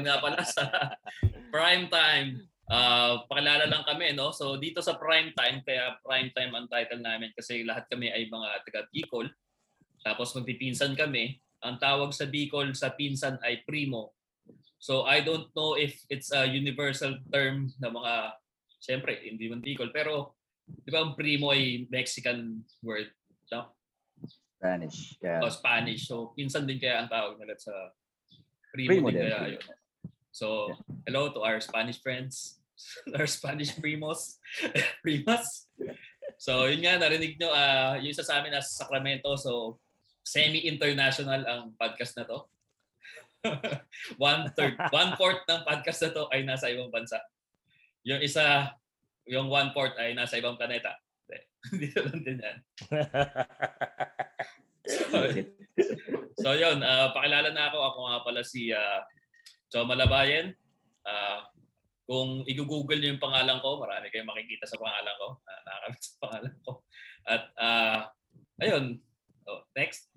welcome nga pala sa Prime Time. Uh, pakilala lang kami, no? So dito sa Prime Time, kaya Prime Time ang title namin kasi lahat kami ay mga taga Bicol. Tapos magpipinsan kami. Ang tawag sa Bicol sa pinsan ay primo. So I don't know if it's a universal term na mga, siyempre, hindi man Bicol, pero di ba ang primo ay Mexican word? No? Spanish. Yeah. O Spanish. So pinsan din kaya ang tawag nila sa primo, Primo din din. kaya yun. So hello to our Spanish friends, our Spanish primos, primas. So yun nga, narinig nyo, ah yung isa sa amin nasa Sacramento, so semi-international ang podcast na to. one third, one fourth ng podcast na to ay nasa ibang bansa. Yung isa, yung one fourth ay nasa ibang planeta. Dito lang din yan. So yun, uh, pakilala na ako. Ako nga pala si uh, Choma Labayen. Uh, kung i-google niyo yung pangalan ko, marami kayong makikita sa pangalan ko. Uh, nakakamit sa pangalan ko. At uh, ayun. Oh, next.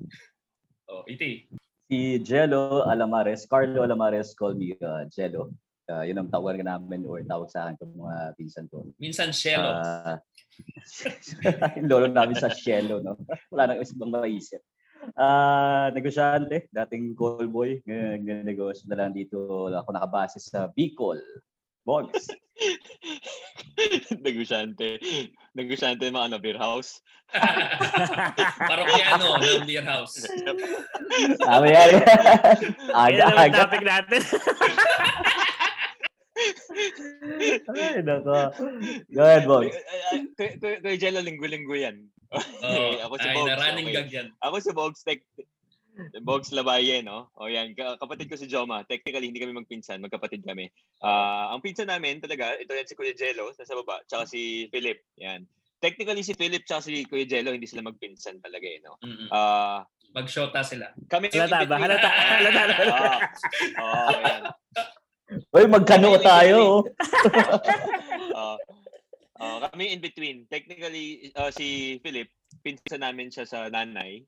Oh, iti. Si Jello Alamares, Carlo Alamares call me uh, Jello. Uh, yun ang tawagan namin or tawag sa akin ng mga pinsan ko. Minsan. Ah, yung lolo namin sa Shelo, no? Wala nang isang maisip. Ah, negosyante, dating call boy, ngayon negosyo na lang dito ako nakabase sa Bicol. Bogs. Negosyante. Negosyante mga ano, beer house. Parokyano ng Beer House. Sabi yan. Yan naman Aga-aga. topic natin. Ay, nako. Go ahead, Bogs. Kuya- Jello, linggo-linggo yan. Oh, ako si ay, Bogs. na running gag yan. Ako si Bogs Tech. Bogs Labaye, no? O yan, ka- kapatid ko si Joma. Technically, hindi kami magpinsan, magkapatid kami. Ah, ang pinsan namin talaga, ito yan si Kuya Jello, sa baba, tsaka si Philip. Yan. Technically, si Philip tsaka si Kuya Jello, hindi sila magpinsan talaga, eh, no? Mm-mm. Ah, Mag-shota sila. kami yung Halata ba? in-between. Halata. Halata. halata. Ah, oh, yan. Uy, magkano tayo. Ah, ah, kami in between. Technically, ah, si Philip, pinsan namin siya sa nanay.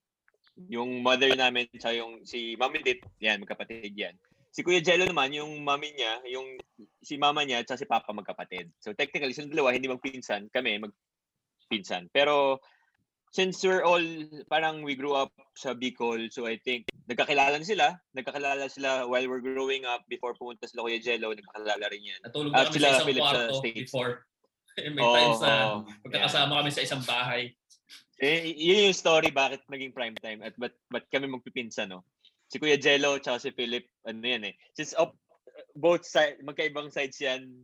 Yung mother namin, siya yung si Mami Dit, yan, magkapatid yan. Si Kuya Jello naman, yung mami niya, yung si mama niya, at si papa magkapatid. So technically, silang dalawa, hindi magpinsan, kami magpinsan. Pero since we're all, parang we grew up sa Bicol, so I think, nagkakilala na sila. Nagkakilala sila while we're growing up, before pumunta sila Kuya Jello, nagkakilala rin yan. Natulog na kami sila, sa isang Philip, sa kwarto States. before. May Oo, times na oo. magkakasama kami sa isang bahay. Eh, yun yung story bakit naging prime time at ba't, ba't kami magpipinsan, no? Si Kuya Jello at si Philip, ano yan eh. Since op, both side, magkaibang sides yan,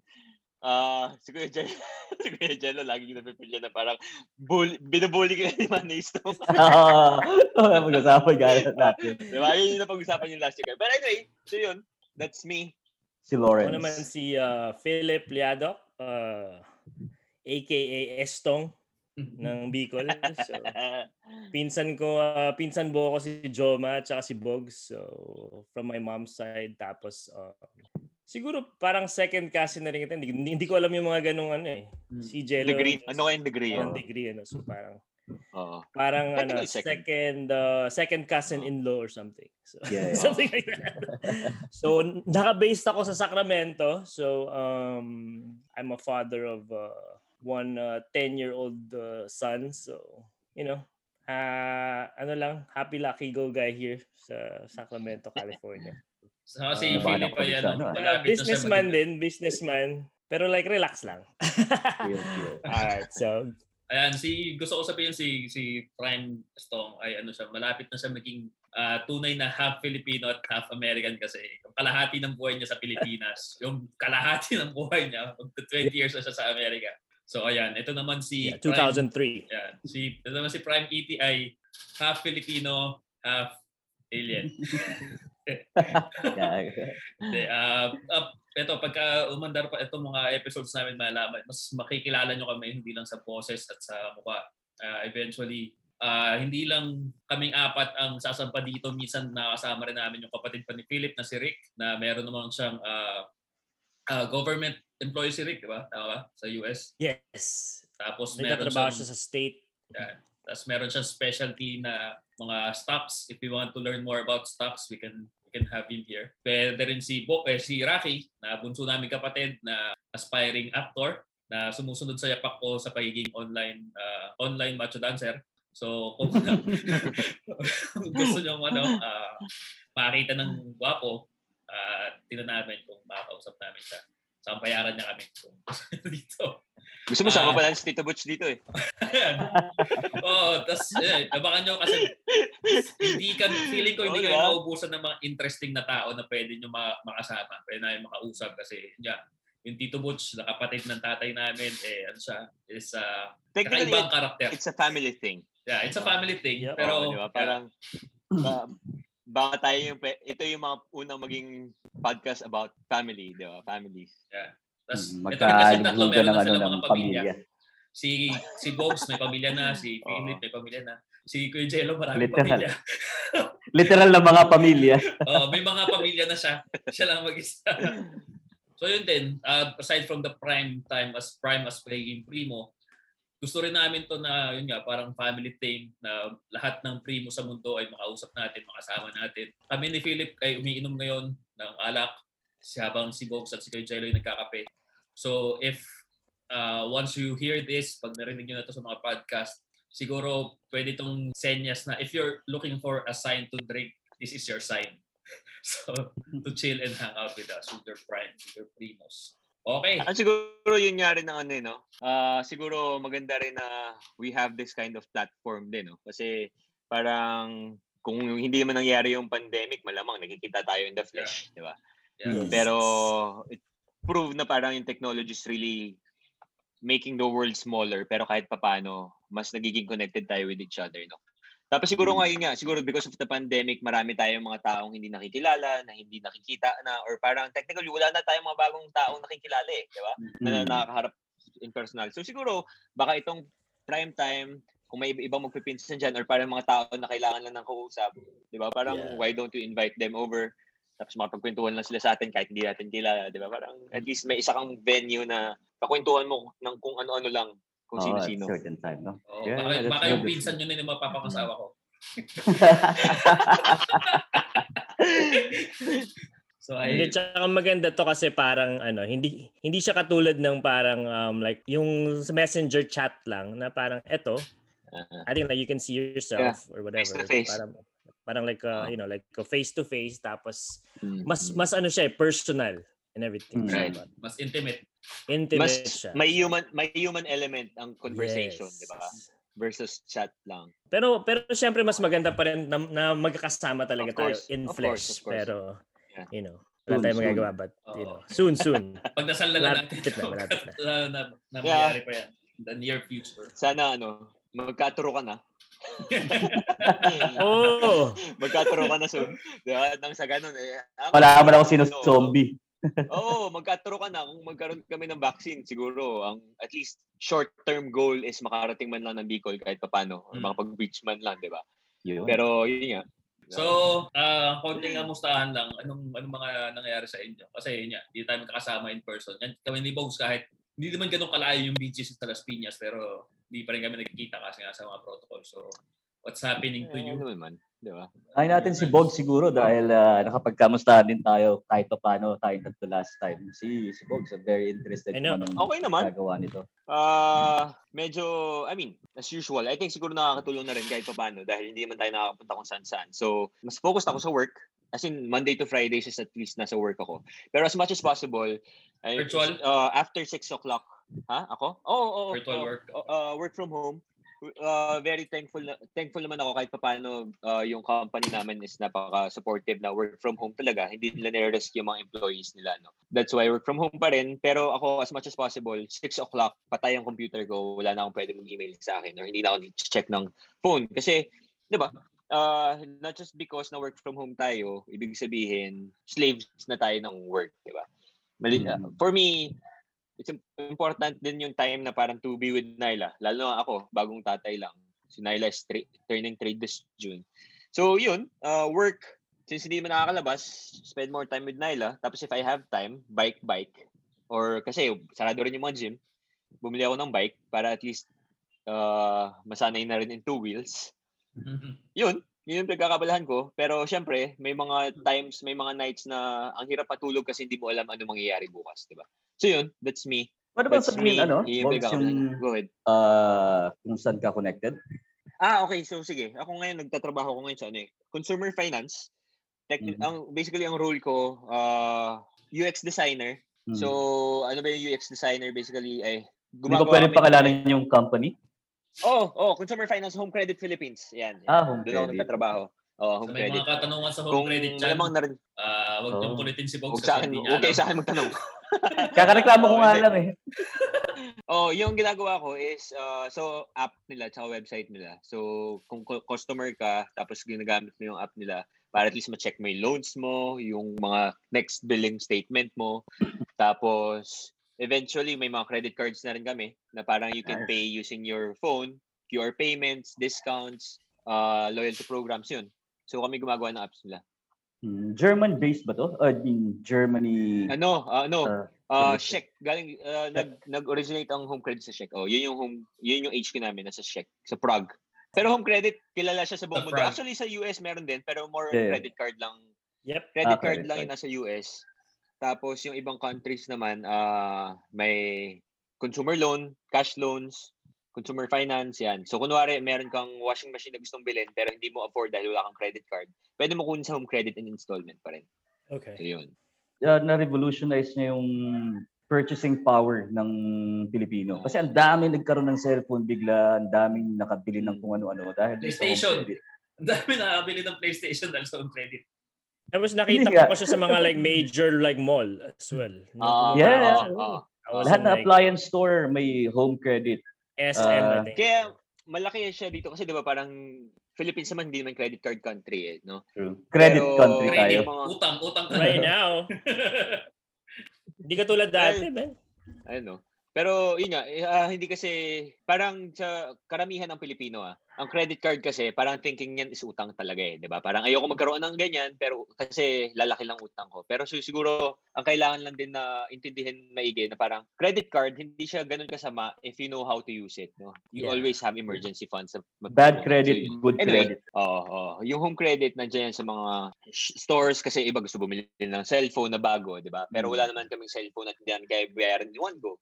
ah si Kuya Jello, si Kuya Jello lagi yung napipilya na parang bull, binubuli ka ni Manis to. Oo. Mag-usapan gaya natin. Di ba? Yun yung napag-usapan yung last year. But anyway, so yun, that's me. Si Ako Lawrence. naman si uh, Philip Liado, uh, aka Estong ng Bicol. So, pinsan ko, uh, pinsan buo ko si Joma at saka si Bogs. So, from my mom's side. Tapos, uh, siguro parang second cousin na rin kita. Hindi, hindi ko alam yung mga ganung ano eh. Si Jello. Degree. Ano kayong degree? Ano? degree, ano. So, parang, Oo. parang ano, second. second, uh, second cousin-in-law or something. So, Yeah, yeah. something like that. so, naka-based ako sa Sacramento. So, um, I'm a father of uh, one uh, 10-year-old uh, son. So, you know, uh, ano lang, happy lucky go guy here sa Sacramento, California. So, si Ah, Philip ay ano, ano, malapit businessman din, businessman. Pero like, relax lang. Alright, so, Ayan, si gusto ko sabihin si si Prime Stong ay ano siya, malapit na siya maging ah, tunay na half Filipino at half American kasi yung kalahati ng buhay niya sa Pilipinas, yung kalahati ng buhay niya, magta 20 years na siya sa Amerika. So ayan, ito naman si yeah, Prime, 2003. Ayan, si ito naman si Prime ET ay half Filipino, half alien. Yeah. Hindi, ah ah, ito, pagka umandar pa itong mga episodes namin malalaman, mas makikilala nyo kami hindi lang sa boses at sa mukha. Ah, eventually, ah, hindi lang kaming apat ang sasampa dito. Minsan nakasama rin namin yung kapatid pa ni Philip na si Rick na meron naman siyang ah, ah, government employee si Rick, di ba? Tama ba? Sa US. Yes. Tapos May meron katrabaho siyang, siya sa state. Tapos meron siyang specialty na mga stocks. If you want to learn more about stocks, we can can have him here. Pwede rin si, Bo, eh, si Rocky, na bunso namin kapatid na aspiring actor na sumusunod sa yapak ko sa pagiging online uh, online macho dancer. So kung, kung gusto nyo ano, uh, makita ng gwapo, uh, tingnan namin kung makakausap namin siya. So, bayaran niya kami kung dito. Gusto mo sama Ah. pala si Tito Butch dito eh. Ayan. Oo, tapos eh, abangan nyo kasi hindi ka, feeling ko hindi Oo, kayo diba? maubusan ng mga interesting na tao na pwede nyo ma- makasama. Pwede na makausap kasi yeah, yung Tito Butch, na kapatid ng tatay namin, eh, ano siya, is uh, kakaibang karakter. it's a family thing. Yeah, it's a family thing. Yeah. Pero, Oo, di ba? Parang, ba, baka tayo yung, ito yung mga unang maging podcast about family, di ba? Families. Tas, Mm, ito rin kasi tatlo, Magkalimutan meron ng ano ng mga pamilya. pamilya. Si si Bogs may pamilya na, si Oo. Philip may pamilya na, si Kuya Jello maraming Literal. pamilya. Literal na mga pamilya. oh, may mga pamilya na siya. Siya lang mag-isa. so yun din, uh, aside from the prime time as prime as playing primo, gusto rin namin to na yun nga parang family thing na lahat ng primo sa mundo ay makausap natin, makasama natin. Kami ni Philip ay umiinom ngayon ng alak si habang si Bogs at si Kuya Jello ay nagkakape. So if uh, once you hear this, pag narinig nyo na to sa mga podcast, siguro pwede itong senyas na if you're looking for a sign to drink, this is your sign. So, to chill and hang out with us, with your prime, with your primos. Okay. At siguro yun nga rin ng ano eh, no? Ah, siguro maganda rin na we have this kind of platform din, no? Kasi parang kung hindi man nangyari yung pandemic, malamang nakikita tayo in the flesh, di ba? Yeah. Yes. Pero it proved na parang yung technology is really making the world smaller pero kahit papano mas nagiging connected tayo with each other no? Tapos siguro nga yun nga siguro because of the pandemic marami tayong mga taong hindi nakikilala na hindi nakikita na or parang technically wala na tayong mga bagong taong nakikilala eh di ba? Na Mm. nakakaharap in personal. So siguro baka itong prime time kung may ibang magpipinsan dyan or parang mga tao na kailangan lang ng kausap di ba? Parang Yeah. why don't you invite them over tapos makapagkwentuhan lang sila sa atin kahit hindi natin kilala, di ba? Parang at least may isa kang venue na pakwentuhan mo ng kung ano-ano lang, kung Oo, at sino-sino. certain time, no? Oh, Yeah, baka, baka yung pinsan nyo na yung mapapangasawa ko. So, Hindi, ay, tsaka maganda to kasi parang ano, hindi hindi siya katulad ng parang um, like yung messenger chat lang na parang eto, Uh-huh. I think like you can see yourself or whatever. Face to face. Parang parang like uh, Oh. you know, like face to face tapos Mm, mas mas ano siya, eh, personal and everything. Mm. So, Right. parang mas intimate. Intimate mas siya. may human may human element ang conversation, Yes. di ba? Versus chat lang. Pero pero syempre mas maganda pa rin na, na magkakasama talaga Of course, tayo in of flesh. course, of course. Pero Yeah. you know, wala Soon, tayong magagawa but you Oo. know, soon soon. Pagdasal na lang natin. Malapit na, malapit na. na, na, na Yeah. pa yan. The near future. Sana ano, magkaturo ka na. Oh, magkaturo ka na soon. Di ba? Nang sa ganun eh. ah, Wala naman ako sino ano, zombie. Oo, magkaturo ka na. Kung magkaroon kami ng vaccine, siguro, ang at least short-term goal is makarating man lang ng Bicol kahit papano. Or Mm. makapag-reach man lang, di ba? Yun. Pero yun nga. So, uh, konting amustahan lang. Anong, anong mga nangyayari sa inyo? Kasi yun nga, hindi tayo magkakasama in person. Yan, kami ni Bogs kahit hindi naman ganun kalayo yung beaches sa Las Piñas pero hindi pa rin kami nagkikita kasi nga sa mga protocol. So, what's happening to you? ano naman, di ba? Ay natin si Bog siguro dahil uh, nakapagkamustahan din tayo kahit pa paano tayong tatlo last time. Si, si Bog, so very interested I know. anong Okay naman. gagawa nito. Ah, medyo, I mean, as usual, I think siguro nakakatulong na rin kahit paano dahil hindi man tayo nakakapunta kung saan saan. So, mas focused ako sa work. As in, Monday to Fridays is at least nasa work ako. Pero as much as possible, I, Virtual? uh, after 6 o'clock, ha? Ako? Oo, oh, oh, Virtual uh, work. uh, work from home. Uh, very thankful na, thankful naman ako kahit paano uh, yung company namin is napaka-supportive na work from home talaga. Hindi nila nire-risk yung mga employees nila. No? That's why work from home pa rin. Pero ako, as much as possible, 6 o'clock, patay ang computer ko. Wala na akong pwede mag-email sa akin or hindi na ako check ng phone. Kasi, di ba, uh, not just because na work from home tayo, ibig sabihin, slaves na tayo ng work, di ba? Mali, Mm. for me, it's im- important din yung time na parang to be with Nyla. Lalo na ako, bagong tatay lang. Si Nyla is tra- turning 3 this June. So yun, uh, work, since hindi man nakakalabas, spend more time with Nyla. Tapos if I have time, bike, bike. Or kasi sarado rin yung mga gym, bumili ako ng bike para at least uh, masanay na rin in two wheels. Yun, Yun yung pagkakabalahan ko. Pero syempre, may mga times, may mga nights na ang hirap patulog kasi hindi mo alam ano mangyayari bukas, di ba? So yun, that's me. Ano ba That's sabihin, me. ano? Yung Go ahead. uh, kung saan ka connected? Ah, okay. So sige, ako ngayon nagtatrabaho ko ngayon sa ano eh, consumer finance. Techni- Mhm. ang basically ang role ko uh, UX designer. Hmm. So, ano ba yung UX designer basically ay Hindi ba pwede pakalanan yung company? Oh, oh, Consumer Finance Home Credit Philippines. Yan. yan. Ah, Home Doon ako Credit. nagtatrabaho. Oh, So Home may Credit. mga katanungan sa home Kung credit dyan, malamang na rin, ah, wag niyong Oh. kulitin si Bogs huwag sa akin, alam. sa akin magtanong. Kakareklamo ko nga lang eh. Oh, yung ginagawa ko is uh, so app nila tsaka website nila. So kung cu- customer ka tapos ginagamit mo yung app nila para at least ma-check mo yung loans mo, yung mga next billing statement mo. Tapos eventually may mga credit cards na rin kami na parang you can pay using your phone, QR payments, discounts, uh, loyalty programs yun. So kami gumagawa ng apps nila. Hmm, German-based ba to? Uh, in Germany? Ano, uh, no, uh, Uh. Czech. Galing, uh, nag, nag-originate ang home credit sa Czech. Oh, yun yung home, yun yung HQ namin, nasa Czech, sa Prague. Pero home credit, kilala siya sa buong mundo. Actually, sa US meron din, pero more Yeah. credit card lang. Yep. Credit Ah, card lang card. yung nasa US. Tapos yung ibang countries naman, ah may consumer loan, cash loans, consumer finance, yan. So, kunwari, meron kang washing machine na gustong bilhin, pero hindi mo afford dahil wala kang credit card, pwede mo kunin sa home credit and installment pa rin. So, Okay. yun. uh, na-revolutionize niya yung purchasing power ng Pilipino. Kasi ang dami nagkaroon ng cellphone bigla, ang daming nakabili ng kung ano-ano dahil PlayStation. Ang dami nakabili ng PlayStation dahil sa home credit. Tapos nakita ko siya sa mga like major like mall as well. Ah, Yeah. ah, ah. I was Lahat na like, appliance store may home credit. SM, I Ah, think. Kaya malaki siya dito kasi 'di ba parang Philippines naman hindi naman credit card country eh, no? Credit Pero- country tayo. Mga- utang, utang Right now. Hindi ka tulad dati, man. Ano? Pero yun nga, ah, hindi kasi parang sa karamihan ng Pilipino ah, ang credit card kasi parang thinking niyan is utang talaga eh, 'di ba? Parang ayoko magkaroon ng ganyan pero kasi lalaki lang utang ko. Pero so, siguro ang kailangan lang din na intindihin maigi na parang credit card hindi siya ganun kasama if you know how to use it, no? You Yeah. always have emergency funds. Bad So, credit, yun. good Anyway, credit. oo, oo. Yung home credit nandiyan yan sa mga stores kasi iba gusto bumili ng cellphone na bago, 'di ba? Pero Mm. wala naman kaming cellphone na hindi kaya bayaran in one go.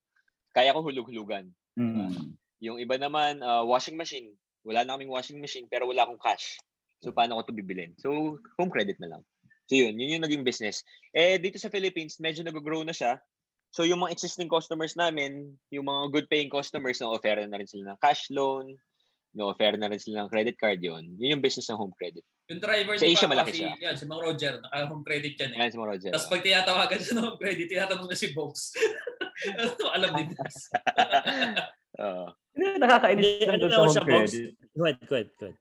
Kaya ko hulug-hulugan. Mm. Yung iba naman ah, washing machine. Wala na kaming washing machine pero wala akong cash. So paano ko 'to bibilin? So home credit na lang. So yun, yun yung naging business. Eh dito sa Philippines, medyo nag-grow na siya. So yung mga existing customers namin, yung mga good paying customers na offer na rin sila ng cash loan, no offer na rin sila ng credit card yun. Yun yung business ng home credit. Yung driver Sa Asia, malaki si, siya. yan, si Mang Roger, naka-home credit yan eh. Ayan si Mga Roger. Tapos pag tinatawagan siya ng home credit, tinatanong na si Box. ano alam din. Oo. Hindi, nakakainis lang doon sa home credit. Go ahead, go ahead, go ahead.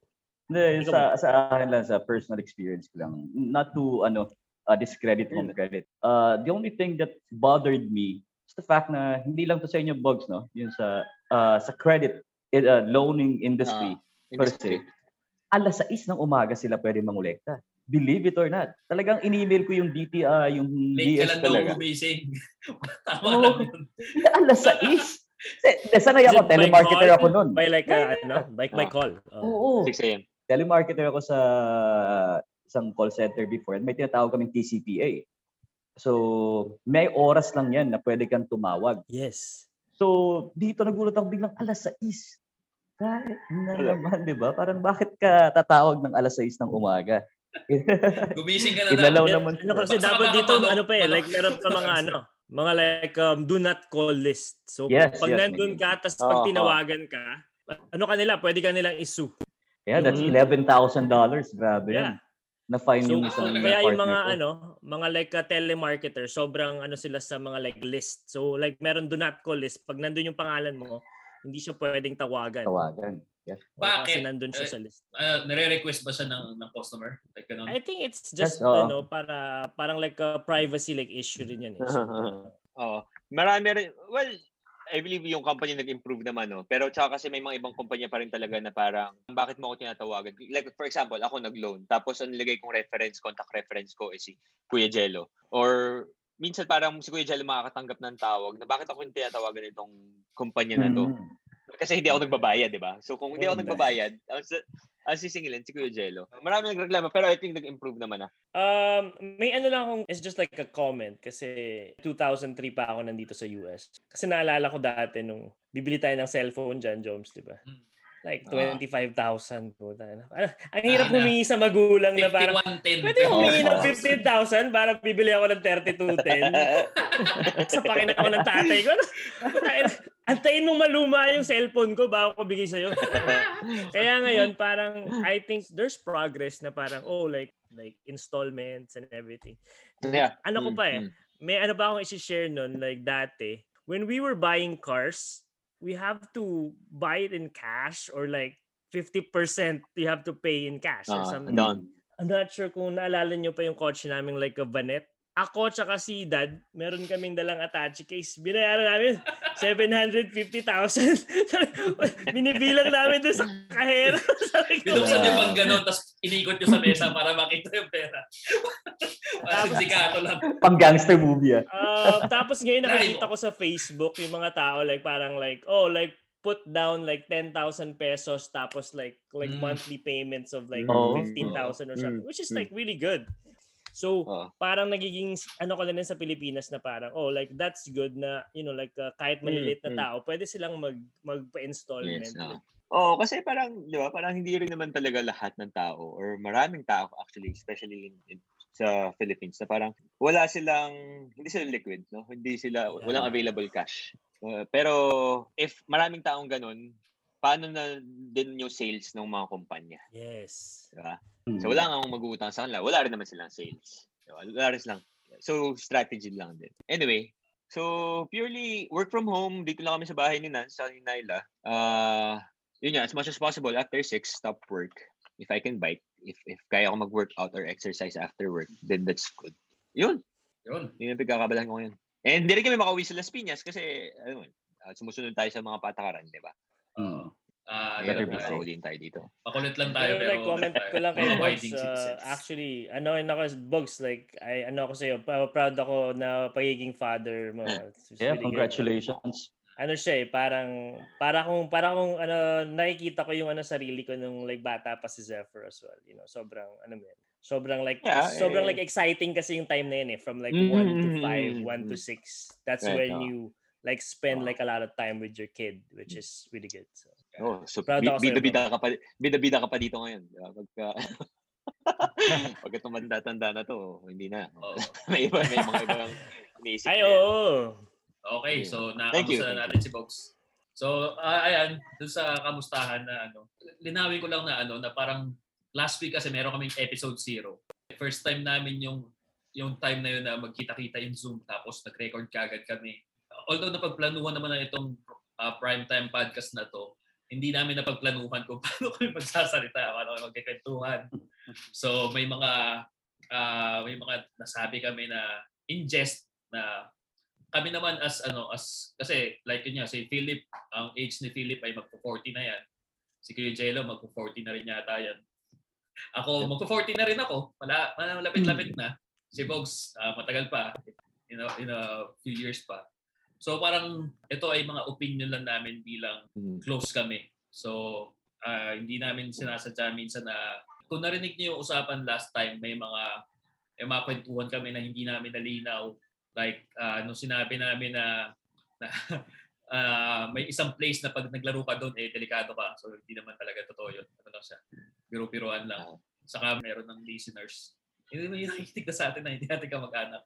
Hindi, sa, sa akin lang, sa personal experience ko lang. Not to, ano, uh, discredit home credit. Uh, the only thing that bothered me is the fact na hindi lang to sa inyo bugs, no? Yun sa, uh, sa credit uh, loaning industry. Industry. alas 6 ng umaga sila pwede mangolekta. Believe it or not. Talagang in-email ko yung DTI, yung Late ka DS lang daw talaga. gumising. Tama Oo. lang yun. alas 6? Eh, sanay Is ako, telemarketer call? ako nun. By like, uh, ano, by, by Ah. call. Oh. Oo. 6 a.m. telemarketer ako sa isang call center before and may tinatawag kaming TCPA. So, may oras lang yan na pwede kang tumawag. Yes. So, dito nagulat ako biglang alas 6. Kahit na naman, di ba? Parang bakit ka tatawag ng alas 6 ng umaga? Gumising ka na Inalaw dapat. naman. Ano kasi dapat dito, ano pa eh, like meron pa mga ano, mga like um, do not call list. So Yes, pag yes, nandun may- ka, tapos pag Oo, tinawagan ka, ano ka nila, pwede ka nilang isu. Yeah, that's Mhm. $11,000. Grabe Yeah. yan. Na-fine So, yung isang kaya yung mga ko. ano, mga like uh, telemarketer, sobrang ano sila sa mga like list. So like meron do not call list. Pag nandun yung pangalan mo, hindi siya pwedeng tawagan. Tawagan. Yeah. O, Kasi Bakit? nandun siya Eh, sa list. Ah, nare-request ba siya ng, ng customer? Like, ganun? I think it's just Yes, oo. ano para parang like a privacy like issue rin yan. Eh. So, Oo. Marami rin. Well, I believe yung company nag-improve naman, no? Pero tsaka kasi may mga ibang kumpanya pa rin talaga na parang, bakit mo ako tinatawagan? Like, for example, ako nag-loan. Tapos, ang nilagay kong reference, contact reference ko is si Kuya Jello. Or, minsan parang si Kuya Jello makakatanggap ng tawag na bakit ako yung tinatawagan nitong kumpanya na to? Mhm. Kasi hindi ako nagbabayad, di ba? So kung hindi ako nagbabayad, ang, ang sisingilin si Kuya Jello. Marami nagreklamo, pero I think nag-improve naman ah. Um, may ano lang akong, it's just like a comment kasi 2003 pa ako nandito sa US. Kasi naalala ko dati nung bibili tayo ng cellphone dyan, Joms, di ba? Hmm. Like Ah. 25,000 po. Ano, ang hirap Ah, humingi sa magulang na parang, 5110. pwede humingi ng Oo. 15,000 para bibili ako ng 3210. sa pakin ako ng tatay ko. Antayin mong maluma yung cellphone ko bago ko bigay sa'yo. Kaya ngayon, parang, I think there's progress na parang, oh, like, like installments and everything. yeah. Ano ko pa eh, mm. may ano ba akong isi-share nun, like dati, when we were buying cars, we have to buy it in cash or like 50% you have to pay in cash or Ah, something. down. I'm not sure kung naalala nyo pa yung kotse namin like a Vanet. Ako tsaka si Dad, meron kaming dalang attache case. Binayaran namin 750,000. Binibilang namin doon sa kahera. Binuksan niyo bang gano'n, tapos inikot niyo sa mesa para makita yung pera. Parang sikato lang. Pang gangster movie ah. Uh, tapos ngayon nakikita ko sa Facebook yung mga tao like parang like oh like put down like 10,000 pesos tapos like like Mm. monthly payments of like Oo. 15,000 or something Mm. which is Mm. like really good. So Oo. parang nagiging ano ko na rin sa Pilipinas na parang oh like that's good na you know like uh, kahit maliliit na Mm, mm. tao pwede silang mag magpa-installment. Yes, oo. Oo, kasi parang, di ba, parang hindi rin naman talaga lahat ng tao or maraming tao actually, especially in, in- sa Philippines, na parang wala silang, hindi sila liquid, no? Hindi sila, walang Yeah. available cash. Uh, pero if maraming taong ganun, paano na din yung sales ng mga kumpanya? Yes. Di ba? Hmm. So wala nga akong mag-uutang sa kanila. Wala rin naman silang sales. Diba? Wala rin silang. So strategy lang din. Anyway, so purely work from home. Dito lang kami sa bahay ni Nan, sa ni Naila. Uh, yun nga, as much as possible after 6, stop work. If I can bike, if if kaya ako mag-workout or exercise after work, then that's good. Yun. Yun. Yun yung pagkakabalan ko ngayon. And hindi rin kami makauwi sa Las Piñas kasi ano, uh, sumusunod tayo sa mga patakaran, di ba? Hmm. Ah, Better be tayo. safe. Pauliin tayo dito. Makulit lang tayo, Pero pero... like comment ko lang kay winding uh, actually, ano yun ako, Bugs, like, I, ano ako sa'yo, proud ako na pagiging father mo. Yeah, really good. congratulations. Ano siya eh, parang, para kung, para kung, ano, nakikita ko yung ano sarili ko nung like bata pa si Zephyr as well. You know, sobrang, ano mo yan, sobrang like, Yeah, sobrang eh. like exciting kasi yung time na yun eh, from like Mm, 1 to mm, 5, mm, 1 to mm. 6. That's Right, when oo. you like spend like a lot of time with your kid, which is really good. So, Oh, so Proud sa'yo, bida-bida ka pa bida-bida ka pa dito ngayon, di ba? Pagka Pagka tumanda-tanda na to, hindi na. Oo. may iba, may mga ibang iniisip. ay, oo. Okay, Yeah. so Thank you, nakamusta na natin si Box. So, ah, ayan, dun sa kamustahan na ano, linawin ko lang na ano, na parang last week kasi meron kaming episode zero. First time namin yung yung time na yun na magkita-kita yung Zoom tapos nag-record kagad kami. Although napagplanuhan naman na itong ah, primetime podcast na to, hindi namin napagplanuhan kung paano kami magsasalita, paano kami magkikwentuhan. So may mga ah, may mga nasabi kami na in jest na kami naman as ano as kasi like yun nga si Philip ang age ni Philip ay magpo-40 na yan. Si Kuya Jello magpo-40 na rin yata yan. Ako magpo-40 na rin ako. Wala malapit-lapit na. Si Bogs ah, matagal pa in a, in a few years pa. So parang ito ay mga opinion lang namin bilang Mm. close kami. So, ah, hindi namin sinasadya minsan na kung narinig niyo yung usapan last time, may mga may mga kwentuhan kami na hindi namin nalinaw. Like, ah, nung sinabi namin na, na ah, may isang place na pag naglaro ka doon, eh, delikado ka. So, hindi naman talaga totoo yun. Ano lang siya, biro-biroan lang. Saka meron ng listeners. Hindi mo yung nakikinig na sa atin na hindi natin ka mag-anak.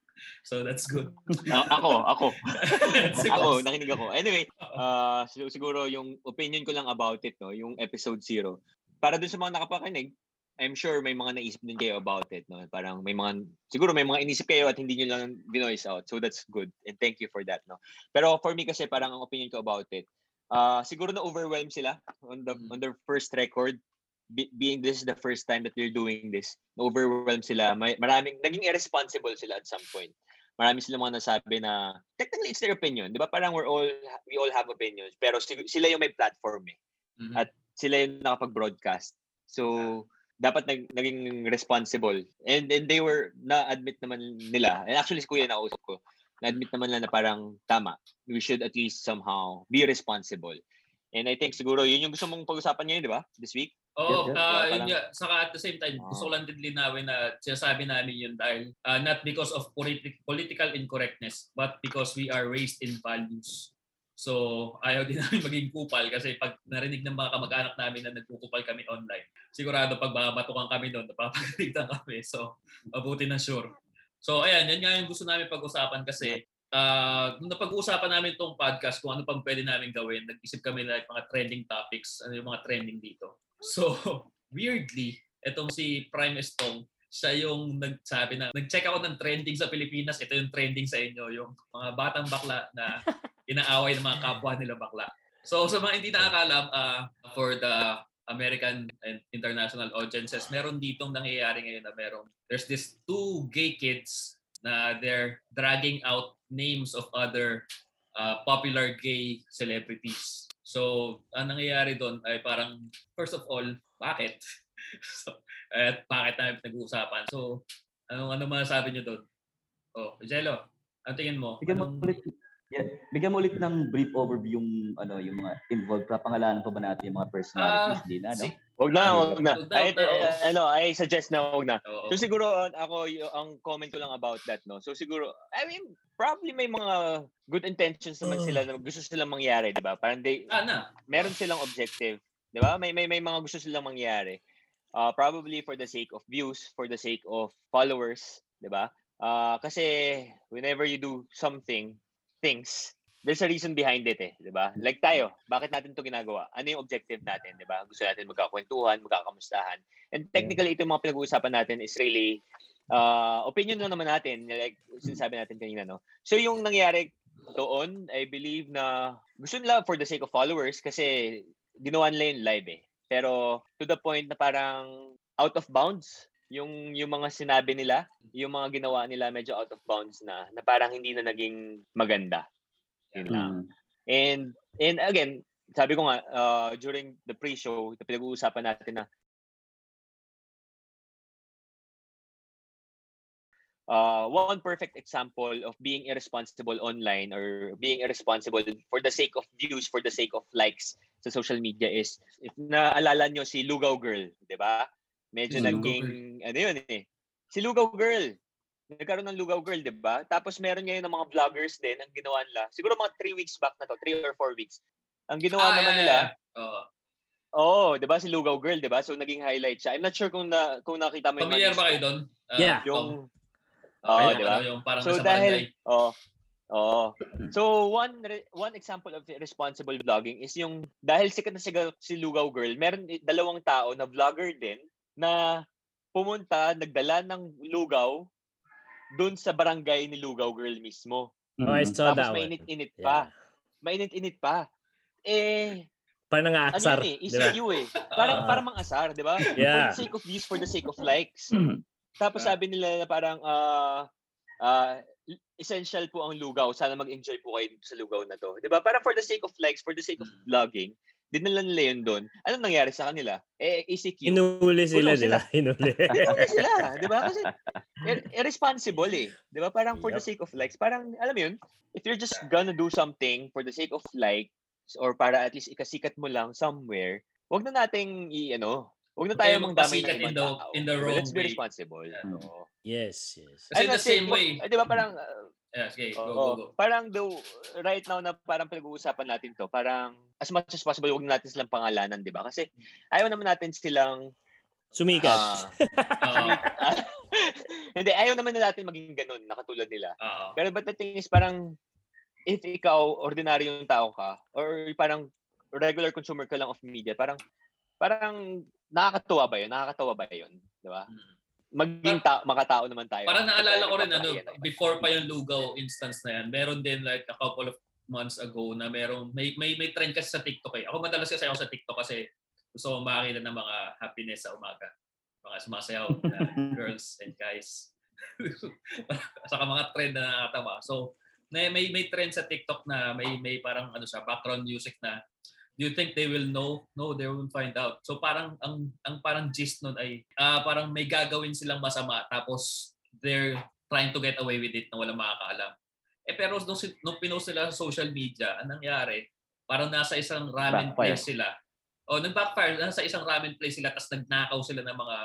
So, that's good. A- ako, ako. Ako, nakinig ako. Anyway, uh, siguro yung opinion ko lang about it, no, yung episode zero. Para dun sa mga nakapakinig, I'm sure may mga naisip din kayo about it. No? Parang may mga, siguro may mga inisip kayo at hindi nyo lang binoise out. So that's good. And thank you for that. No? Pero for me kasi parang ang opinion ko about it, uh, siguro na-overwhelm sila on, the, Mm. on their first record. Be- being this is the first time that they're doing this, na-overwhelm sila. May, maraming, naging irresponsible sila at some point. Marami sila mga nasabi na, technically it's their opinion. Di ba parang we're all, we all have opinions. Pero sila yung may platform eh Mhm. At- sila yung nakapag-broadcast. So, dapat nag, naging responsible. And then they were, na-admit naman nila, and actually si Kuya nakausap ko, na-admit naman nila na parang tama. We should at least somehow be responsible. And I think siguro yun yung gusto mong pag-usapan ngayon, di ba? This week? Oo, Yes, yes. ah, Parang- yun nga. Saka at the same time, Ah. gusto ko lang din linawin na sinasabi namin yun dahil ah, not because of politi- political incorrectness, but because we are raised in values. So, ayaw din namin maging kupal kasi pag narinig ng mga kamag-anak namin na nagkukupal kami online, sigurado pag babatukan kami doon, napapagalitan kami. So, mabuti na sure. So, ayan, yan nga yung gusto namin pag-usapan kasi ah nung napag-uusapan namin tong podcast kung ano pang pwede namin gawin, nag-isip kami like mga trending topics, ano yung mga trending dito. So, weirdly, etong si Prime Estong, siya yung nagsabi na, nag-check ako ng trending sa Pilipinas, ito yung trending sa inyo, yung mga batang bakla na inaaway ng mga kapwa nila bakla. So, sa mga hindi nakakalam, ah, for the American and international audiences, meron ditong nangyayari ngayon na merong, there's this two gay kids na they're dragging out names of other uh, popular gay celebrities. So, ang nangyayari doon ay parang, first of all, bakit? so, at bakit namin nag-uusapan? So, ano ano masasabi niyo doon? Oh, Jello, ang tingin mo? Mo Anong- ulit, yeah, bigyan mo ulit ng brief overview yung ano yung mga involved. Papangalanan pa ba natin yung mga personalities Ah, din na, no? si- Wag na, wag na. Wag na, na, oo. ano, I suggest na wag na. Oo. So siguro uh, ako y- ang comment ko lang about that no. So siguro I mean probably may mga good intentions naman sila na gusto silang mangyari, 'di ba? Parang they Sana. meron silang objective, 'di ba? May may may mga gusto silang mangyari. Uh, probably for the sake of views, for the sake of followers, 'di ba? Uh, kasi whenever you do something, things, there's a reason behind it eh, 'di ba? Like tayo, bakit natin 'to ginagawa? Ano yung objective natin, 'di ba? Gusto natin magkakwentuhan, magkakamustahan. And technically ito yung mga pinag-uusapan natin is really uh, opinion lang naman natin, like sinasabi natin kanina, no? So yung nangyari doon, I believe na gusto nila for the sake of followers kasi ginawa nila yung live eh. Pero to the point na parang out of bounds yung yung mga sinabi nila, yung mga ginawa nila medyo out of bounds na na parang hindi na naging maganda. Yun lang. Mm. And and again, sabi ko nga uh, during the pre-show, pinag-uusapan natin na uh, one perfect example of being irresponsible online or being irresponsible for the sake of views, for the sake of likes sa social media is, if naalala nyo si Lugaw Girl, di ba? Medyo Si Lugaw naging, ano yun eh, si Lugaw Girl. Nagkaroon ng Lugaw Girl, di ba? Tapos meron ngayon ng mga vloggers din ang ginawa nila. Siguro mga three weeks back na to, three or four weeks. Ang ginawa Ah, naman yeah, nila, yeah. Oo. Oo, 'di ba si Lugaw Girl, 'di ba? So naging highlight siya. I'm not sure kung na kung nakita mo yung Familiar mga- ba kayo doon? Ah, Yeah. yung oh, yung di ba? ano, Yung parang So sa dahil oh oh. So one re- one example of responsible vlogging is yung dahil sikat na sigaw si Lugaw Girl, meron dalawang tao na vlogger din na pumunta, nagdala ng lugaw doon sa barangay ni Lugaw Girl mismo. Oh, I Mm. saw Tapos that one. mainit-init pa. Mainit-init pa. Eh, Parang ano nangaasar. yan eh, di ba? ECU eh. Parang, Ah. parang mang-asar, di ba? For Yeah. the sake of views, for the sake of likes. Mm. Tapos sabi nila na parang ah ah, essential po ang lugaw. Sana mag-enjoy po kayo sa lugaw na to. 'Di ba? Parang for the sake of likes, for the sake of Mm. vlogging, dinala nila yun doon. Anong nangyari sa kanila? Eh, ECQ. Hinuli sila, ba? Hinuli. Ano sila, 'di ba? Kasi ir- irresponsible eh. 'Di ba? Parang for the sake of likes, parang alam mo yun, if you're just gonna do something for the sake of likes or para at least ikasikat mo lang somewhere, wag na nating i ano, wag na tayo Huwag mang damay ng in ibang the- tao. in the wrong Let's be responsible. Yeah. Oo. yes, yes. Kasi I'm the same way. eh, di ba parang, uh, Yeah, sige, go, oo, go, go. parang the, right now na parang pinag-uusapan natin to, parang as much as possible, huwag na natin silang pangalanan, di ba? Kasi ayaw naman natin silang, Sumikat. ah, Oo. hindi, ayaw naman na natin maging ganun, nakatulad nila. Oo. Pero but the thing is, parang, if ikaw, ordinaryong tao ka, or parang regular consumer ka lang of media, parang, parang, nakakatuwa ba yun? Nakakatawa ba yun? Di ba? Mm. Maging ta- makatao naman tayo. Parang naalala ko rin ano, before pa yung Lugaw instance na yan, meron din like a couple of months ago na meron may may may trend kasi sa TikTok eh. Ako madalas kasi ako sa TikTok kasi gusto ko makakita ng mga happiness sa umaga. Mga sumasayaw na girls and guys. Saka mga trend na nakakatawa. So, may, may may trend sa TikTok na may may parang ano sa background music na do you think they will know? No, they won't find out. So parang ang ang parang gist nun ay ah, parang may gagawin silang masama tapos they're trying to get away with it na walang makakaalam. Eh pero nung, nung pinost nila sa social media, anong nangyari? parang nasa isang ramen Backfire. place sila. O, nag-backfire. Nasa isang ramen place sila tapos nagnakaw sila ng mga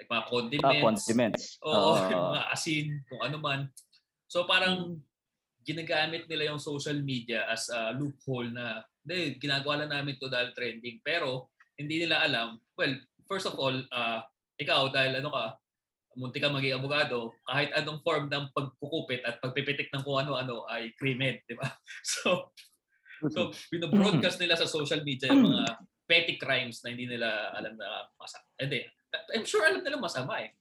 like mga Ah, condiments. condiments. Oo, yung mga asin, kung ano man. So parang ginagamit nila yung social media as a loophole na hindi, ginagawa lang namin to dahil trending. Pero hindi nila alam, well, first of all, uh, ikaw dahil ano ka, munti ka maging abogado, kahit anong form ng pagkukupit at pagpipitik ng kung ano-ano ay krimen, di ba? So, so binobroadcast nila sa social media yung mga petty crimes na hindi nila alam na masama. Hindi, I'm sure alam nila masama eh.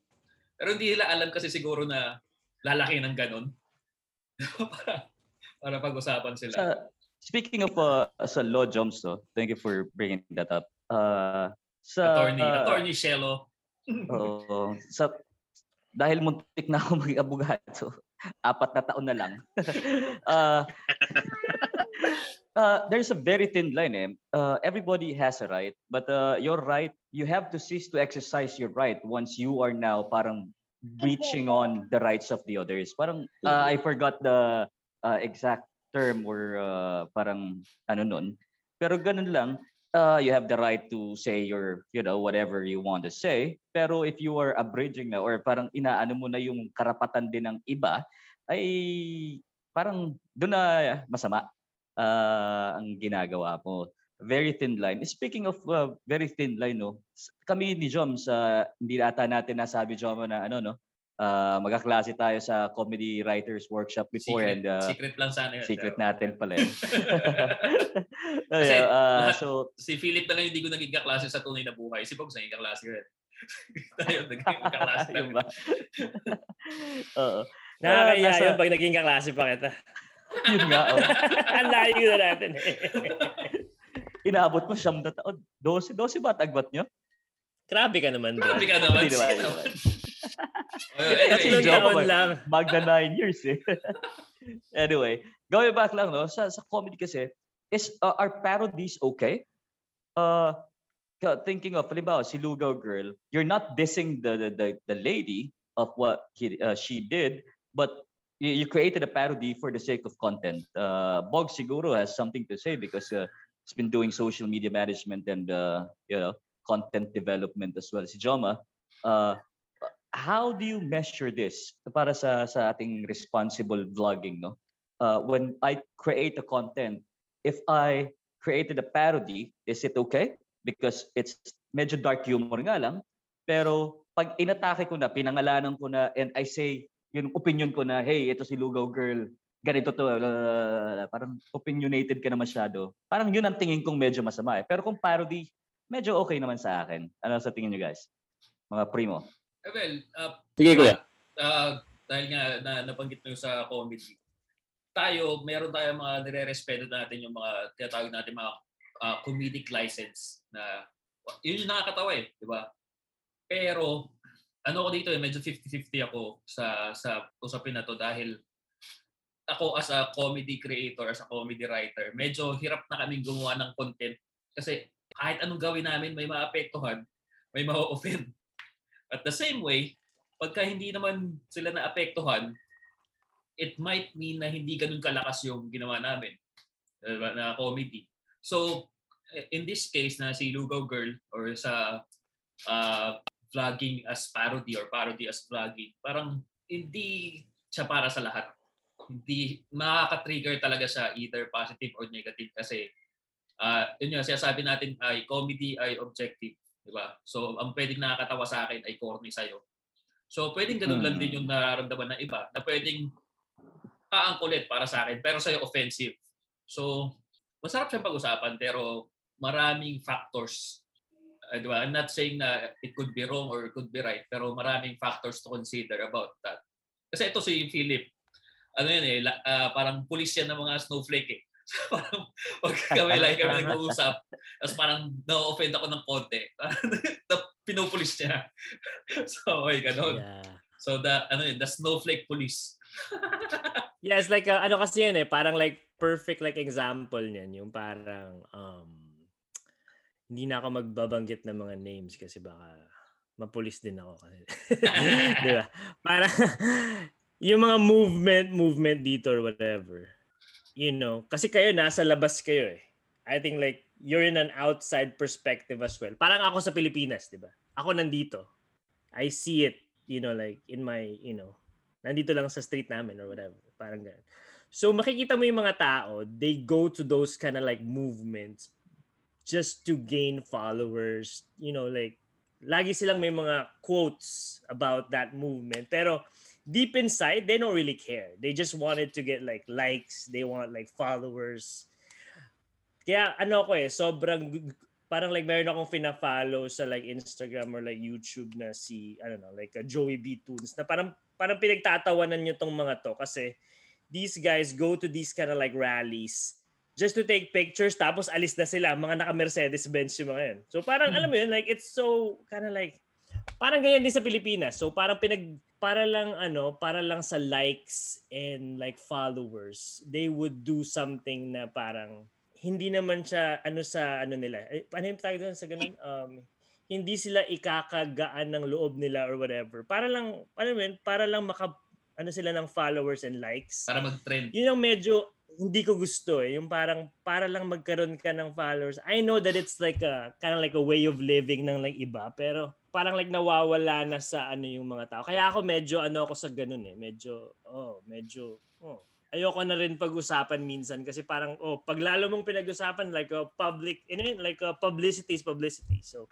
Pero hindi nila alam kasi siguro na lalaki ng ganun. para, para pag-usapan sila. Sa, speaking of uh, sa law jumps, though, thank you for bringing that up. Uh, sa, attorney, uh, attorney Shelo. Oo. sa, dahil muntik na ako maging abogado, apat na taon na lang. uh, uh, there's a very thin line eh. Uh, everybody has a right, but uh, your right, you have to cease to exercise your right once you are now parang breaching on the rights of the others. Parang, uh, I forgot the uh, exact term or uh, parang ano nun. Pero ganun lang, uh, you have the right to say your, you know, whatever you want to say. Pero if you are abridging na or parang inaano mo na yung karapatan din ng iba, ay parang doon na masama uh, ang ginagawa mo. Very thin line. Speaking of uh, very thin line, no, kami ni Jom sa hindi ata natin nasabi Jom na ano no, uh, magkaklase tayo sa comedy writers workshop before secret, and uh, secret lang sana yun. secret Pero natin pala. yun. Kasi uh, lahat- so Si Philip na lang hindi ko naging kaklase sa tunay na buhay. Si Pogs naging kaklase ko rin. Tayo naging kaklase lang. ba? Oo. Nakakaya nasa- yun pag naging kaklase pa kita. Yun nga. Oh. Ang layo na natin. Inaabot mo siyam na taon. 12, 12 ba tagbat nyo? Grabe ka naman. Grabe ka naman. Hindi naman, Sino? hindi. Oh, Kasi anyway, joke taon eh. lang. Magda 9 years eh. anyway, going back lang no, sa, sa comedy kasi, is uh, are parodies okay? Uh, thinking of, halimbawa, si Lugaw Girl, you're not dissing the, the, the, the lady of what he, uh, she did, but you, you created a parody for the sake of content. Uh, Bog siguro has something to say because uh, he's been doing social media management and uh, you know content development as well. Si Joma, uh, how do you measure this para sa sa ating responsible vlogging no? Uh, when i create a content if i created a parody is it okay? Because it's medyo dark humor nga lang. Pero pag inatake ko na pinangalanan ko na and i say yung opinion ko na hey ito si Lugaw girl ganito to uh, parang opinionated ka na masyado. Parang yun ang tingin kong medyo masama eh. Pero kung parody medyo okay naman sa akin. Ano sa tingin niyo guys? Mga primo well, uh, Sige, kuya. uh, dahil nga na, nabanggit mo yung sa comedy, tayo, meron tayo mga nire-respeto natin yung mga tinatawag natin mga uh, comedic license na yun yung nakakatawa eh, di ba? Pero ano ko dito eh, medyo 50-50 ako sa sa usapin na to dahil ako as a comedy creator, as a comedy writer, medyo hirap na kaming gumawa ng content kasi kahit anong gawin namin may maapektuhan, may ma-offend. At the same way, pagka hindi naman sila naapektuhan, it might mean na hindi ganun kalakas yung ginawa namin diba, na comedy. So, in this case na si Lugaw Girl or sa uh, vlogging as parody or parody as vlogging, parang hindi siya para sa lahat. Hindi makaka-trigger talaga siya either positive or negative kasi uh, yun yung sinasabi natin ay comedy ay objective. Diba? So, ang pwedeng nakakatawa sa akin ay corny sa'yo. So, pwedeng ganun lang Hmm. din yung nararamdaman ng iba na pwedeng kaangkulit para sa akin pero sa'yo offensive. So, masarap siyang pag-usapan pero maraming factors. Uh, di ba? I'm not saying na it could be wrong or it could be right pero maraming factors to consider about that. Kasi ito si Philip, ano yun eh, ah, parang pulis yan ng mga snowflake eh. Parang pag kami nag-uusap, tapos parang na-offend ako ng konti. pinupulis niya. so, okay, ganun. Yeah. So, the, ano yun, the snowflake police. Yeah, it's like, uh, ano kasi yun eh, parang like perfect like example niyan, yung parang, um, hindi na ako magbabanggit ng mga names kasi baka mapulis din ako. Kasi. Di ba? Parang, yung mga movement, movement dito or whatever, you know, kasi kayo nasa labas kayo eh. I think like you're in an outside perspective as well. Parang ako sa Pilipinas, 'di ba? Ako nandito. I see it, you know, like in my, you know, nandito lang sa street namin or whatever. Parang ganun. So makikita mo yung mga tao, they go to those kind of like movements just to gain followers, you know, like lagi silang may mga quotes about that movement. Pero deep inside, they don't really care. They just wanted to get like likes, they want like followers. Kaya ano ko eh, sobrang parang like meron akong fina-follow sa like Instagram or like YouTube na si I don't know, like a Joey B Tunes na parang parang pinagtatawanan niyo tong mga to kasi these guys go to these kind of like rallies just to take pictures tapos alis na sila mga naka Mercedes Benz yung mga yan. So parang alam mo yun like it's so kind of like parang ganyan din sa Pilipinas. So parang pinag para lang ano, para lang sa likes and like followers, they would do something na parang hindi naman siya ano sa ano nila. Eh, ano yung tawag doon sa ganun? Um, hindi sila ikakagaan ng loob nila or whatever. Para lang, ano yun, para lang maka, ano sila ng followers and likes. Para mag-trend. Yun ang medyo hindi ko gusto eh. Yung parang para lang magkaroon ka ng followers. I know that it's like a kind of like a way of living ng like iba, pero parang like nawawala na sa ano yung mga tao. Kaya ako medyo ano ako sa ganun eh. Medyo oh, medyo oh, ayoko na rin pag-usapan minsan kasi parang oh pag lalo mong pinag-usapan like a public you know, like a publicity is publicity so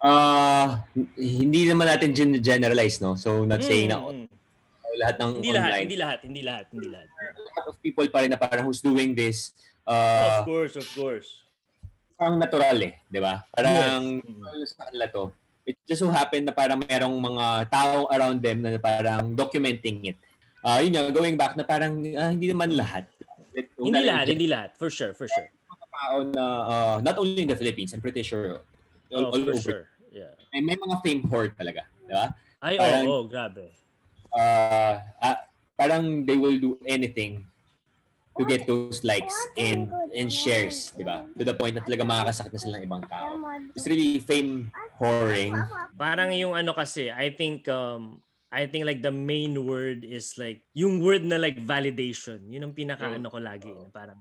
uh, hindi naman natin generalize no so not mm, saying na mm. lahat ng hindi online lahat hindi lahat hindi lahat hindi lahat a lot of people pa rin na parang who's doing this of uh, course of course parang natural eh di ba parang Yes. Mm. ano sa kanila to it just so happen na parang merong mga tao around them na parang documenting it uh, yun nga, going back na parang ah, hindi naman lahat hindi lahat hindi lahat for sure for sure tao na uh, not only in the Philippines, I'm pretty sure all, oh, all for over. sure yeah May, may mga fame whore talaga, di ba? ay Parang- oo oh, grabe Uh, ah, parang they will do anything to get those likes and and shares, di ba? To the point na talaga makakasakit na sila ng ibang tao. It's really fame whoring. Parang yung ano kasi, I think um I think like the main word is like yung word na like validation. Yun ang pinaka Oh. ano ko lagi. na Parang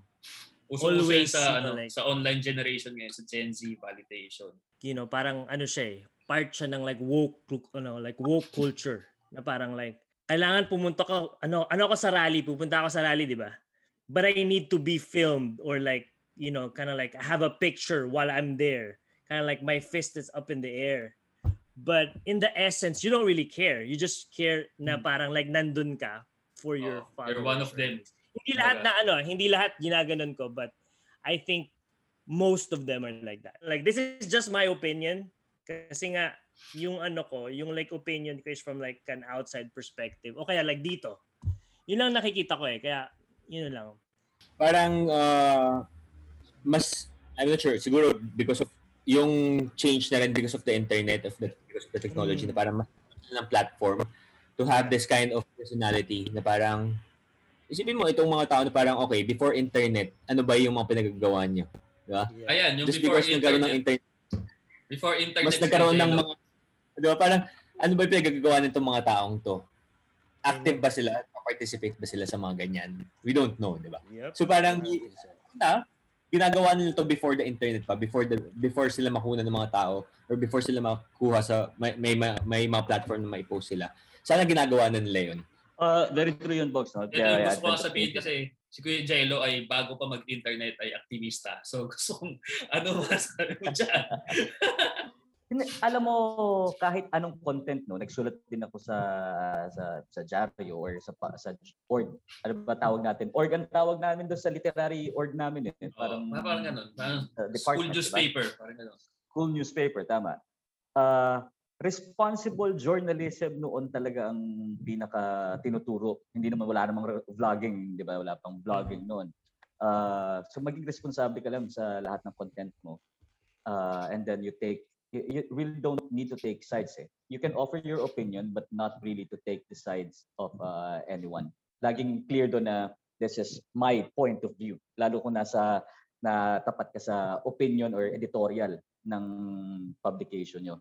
Uso-uso yun Always, sa, you know, ano, like- sa online generation ngayon, sa Gen Z validation. you know, parang ano siya eh, part siya ng like woke ano like woke culture na parang like kailangan pumunta ka ano ano ako sa rally, pupunta ako sa rally, di ba? But I need to be filmed or like, you know, kind of like have a picture while I'm there. Kind of like my fist is up in the air. But in the essence, you don't really care. You just care na parang like nandun ka for your Oh, you're one of them. Hindi lahat na ano, hindi lahat ginaganon ko, but I think most of them are like that. Like this is just my opinion kasi nga yung ano ko, yung like opinion ko is from like an outside perspective. O kaya like dito. Yun lang nakikita ko eh. Kaya yun lang. Parang uh, mas, I'm not sure, siguro because of yung change na rin because of the internet, of the, because of the technology, Mm. na parang mas ng platform to have this kind of personality na parang isipin mo itong mga tao na parang okay, before internet, ano ba yung mga pinagagawa niyo? Yeah. Ayan, yung Just before because nagkaroon ng internet. internet, Before internet. mas nagkaroon ng mga, di ba, parang ano ba yung pinagagawa nitong mga taong to? Active ba sila? Participate ba sila sa mga ganyan? We don't know, di ba? Yep. So parang na ginagawa nila to before the internet pa, before the before sila makuna ng mga tao or before sila makuha sa may may, may, may mga platform na mai-post sila. Sana ginagawa na nila 'yon. Uh, very true yun, Box. No? Yung Kaya, gusto ko sabihin kasi si Kuya Jello ay bago pa mag-internet ay aktivista. So gusto kong ano masabi mo dyan? Alam mo kahit anong content no nagsulat din ako sa sa sa diaryo or sa sa org ano ba tawag natin org ang tawag namin doon sa literary org namin eh Parang, parang parang ganun. Parang uh, school diba? newspaper. Parang ganun. school newspaper tama uh, responsible journalism noon talaga ang pinaka tinuturo hindi naman wala namang vlogging di ba wala pang vlogging noon uh, so maging responsable ka lang sa lahat ng content mo uh, and then you take you, really don't need to take sides eh. You can offer your opinion but not really to take the sides of uh, anyone. Laging clear doon na this is my point of view. Lalo kung nasa na tapat ka sa opinion or editorial ng publication nyo.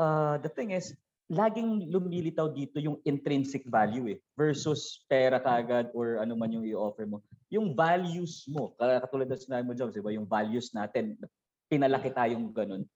Uh, the thing is, laging lumilitaw dito yung intrinsic value eh versus pera kagad or ano man yung i-offer mo. yung values mo, katulad ng sinabi mo, Jones, diba? yung values natin, pinalaki tayong ganun.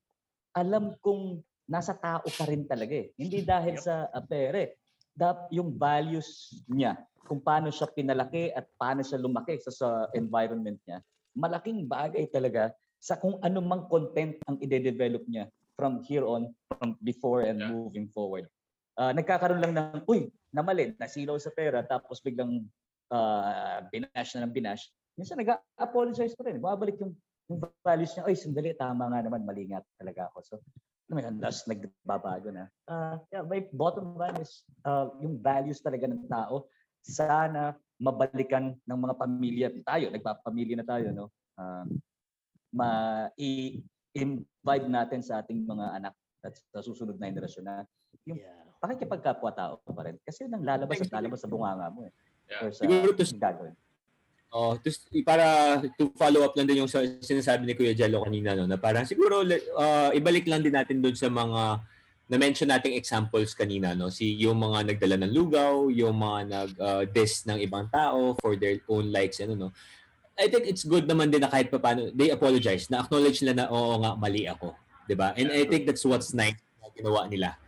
Alam kong nasa tao pa rin talaga eh. Hindi dahil sa uh, pere. Dap, yung values niya, kung paano siya pinalaki at paano siya lumaki sa, sa environment niya, malaking bagay talaga sa kung anumang content ang ide-develop niya from here on, from before and Yeah. moving forward. Uh, nagkakaroon lang ng, uy, namali, nasilaw sa pera, tapos biglang uh, binash na ng binash. Minsan nag-apologize pa rin. Babalik yung, yung values niya, ay, sandali, tama nga naman, mali nga talaga ako. So, mo yun, tapos nagbabago na. Uh, yeah, my bottom line is uh, yung values talaga ng tao. Sana mabalikan ng mga pamilya. Tayo, nagpapamilya na tayo, no? Uh, ma-invite natin sa ating mga anak at sa susunod na henerasyon na yung Yeah. pakikipagkapwa-tao pa rin. Kasi yun ang lalabas at lalabas sa bunganga mo eh. Yeah. Or sa Siguro to- gagawin. Oh, just para to follow up lang din yung sa, sinasabi ni Kuya Jello kanina no, na parang siguro uh, ibalik lang din natin doon sa mga na-mention nating examples kanina no, si yung mga nagdala ng lugaw, yung mga nag uh, diss ng ibang tao for their own likes ano no. I think it's good naman din na kahit paano they apologize, na acknowledge nila na oo nga mali ako, 'di ba? And I think that's what's nice na ginawa nila.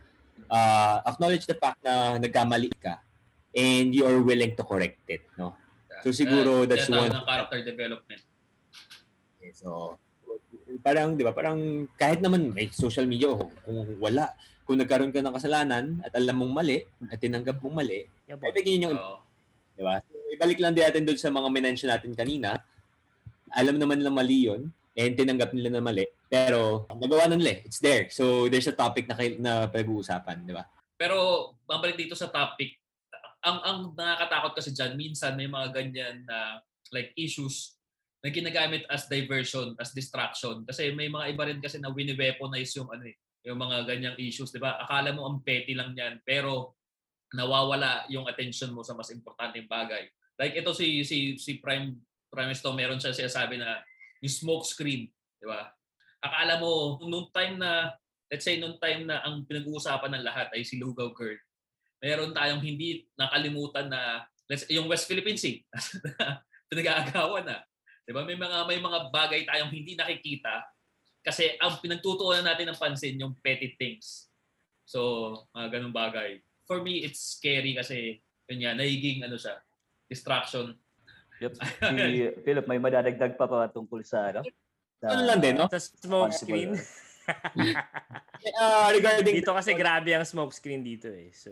Uh, acknowledge the fact na nagkamali ka and you are willing to correct it, no? So siguro Uh, that's one ng character development. Okay, so parang 'di ba parang kahit naman may social media o kung wala kung nagkaroon ka ng kasalanan at alam mong mali at tinanggap mong mali Yeah, think yun yung Oo. 'di ba so, ibalik lang din natin doon sa mga minention natin kanina alam naman nila mali yun and tinanggap nila na mali pero nagawa na nila eh. it's there so there's a topic na, na pag-uusapan 'di ba Pero babalik dito sa topic, ang ang nakakatakot kasi diyan minsan may mga ganyan na like issues na ginagamit as diversion, as distraction. Kasi may mga iba rin kasi na wini-weaponize yung ano eh, yung mga ganyang issues, 'di ba? Akala mo ang petty lang 'yan, pero nawawala yung attention mo sa mas importanteng bagay. Like ito si si si Prime Prime Stone meron siya sinasabi na yung smoke screen, 'di ba? Akala mo nung time na let's say nung time na ang pinag-uusapan ng lahat ay si Lugaw Girl, meron tayong hindi nakalimutan na let's yung West Philippine Sea pinag-aagawan na. 'Di ba? May mga may mga bagay tayong hindi nakikita kasi ang pinagtutuunan natin ng pansin yung petty things. So, mga ganung bagay. For me, it's scary kasi yun nga, nagiging ano siya, distraction. Yep. Si Philip, may madadagdag pa pa tungkol sa ano? Sa, Ano lang din, no? Sa smoke screen. uh, regarding dito kasi grabe ang smoke screen dito eh. So,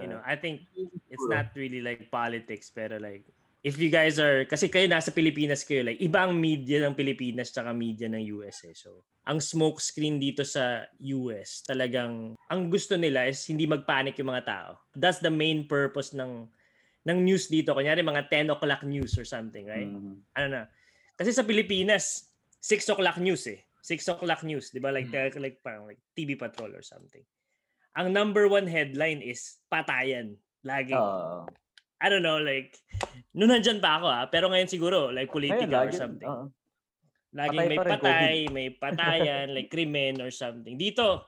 you know, I think it's not really like politics pero like if you guys are kasi kayo nasa Pilipinas kayo like iba ang media ng Pilipinas tsaka media ng US eh. So, ang smoke screen dito sa US talagang ang gusto nila is hindi magpanic yung mga tao. That's the main purpose ng ng news dito. Kunyari mga 10 o'clock news or something, right? mm, ano na. Kasi sa Pilipinas, 6 o'clock news eh. 6 o'clock news, di ba? Like, Mm. like, parang like TV Patrol or something. Ang number one headline is patayan. Lagi. Oo. I don't know, like, noon nandyan pa ako ah. Pero ngayon siguro, like, Ngayon, political or lagi, something. oo. Laging patay may patay, may patayan, like krimen or something. Dito,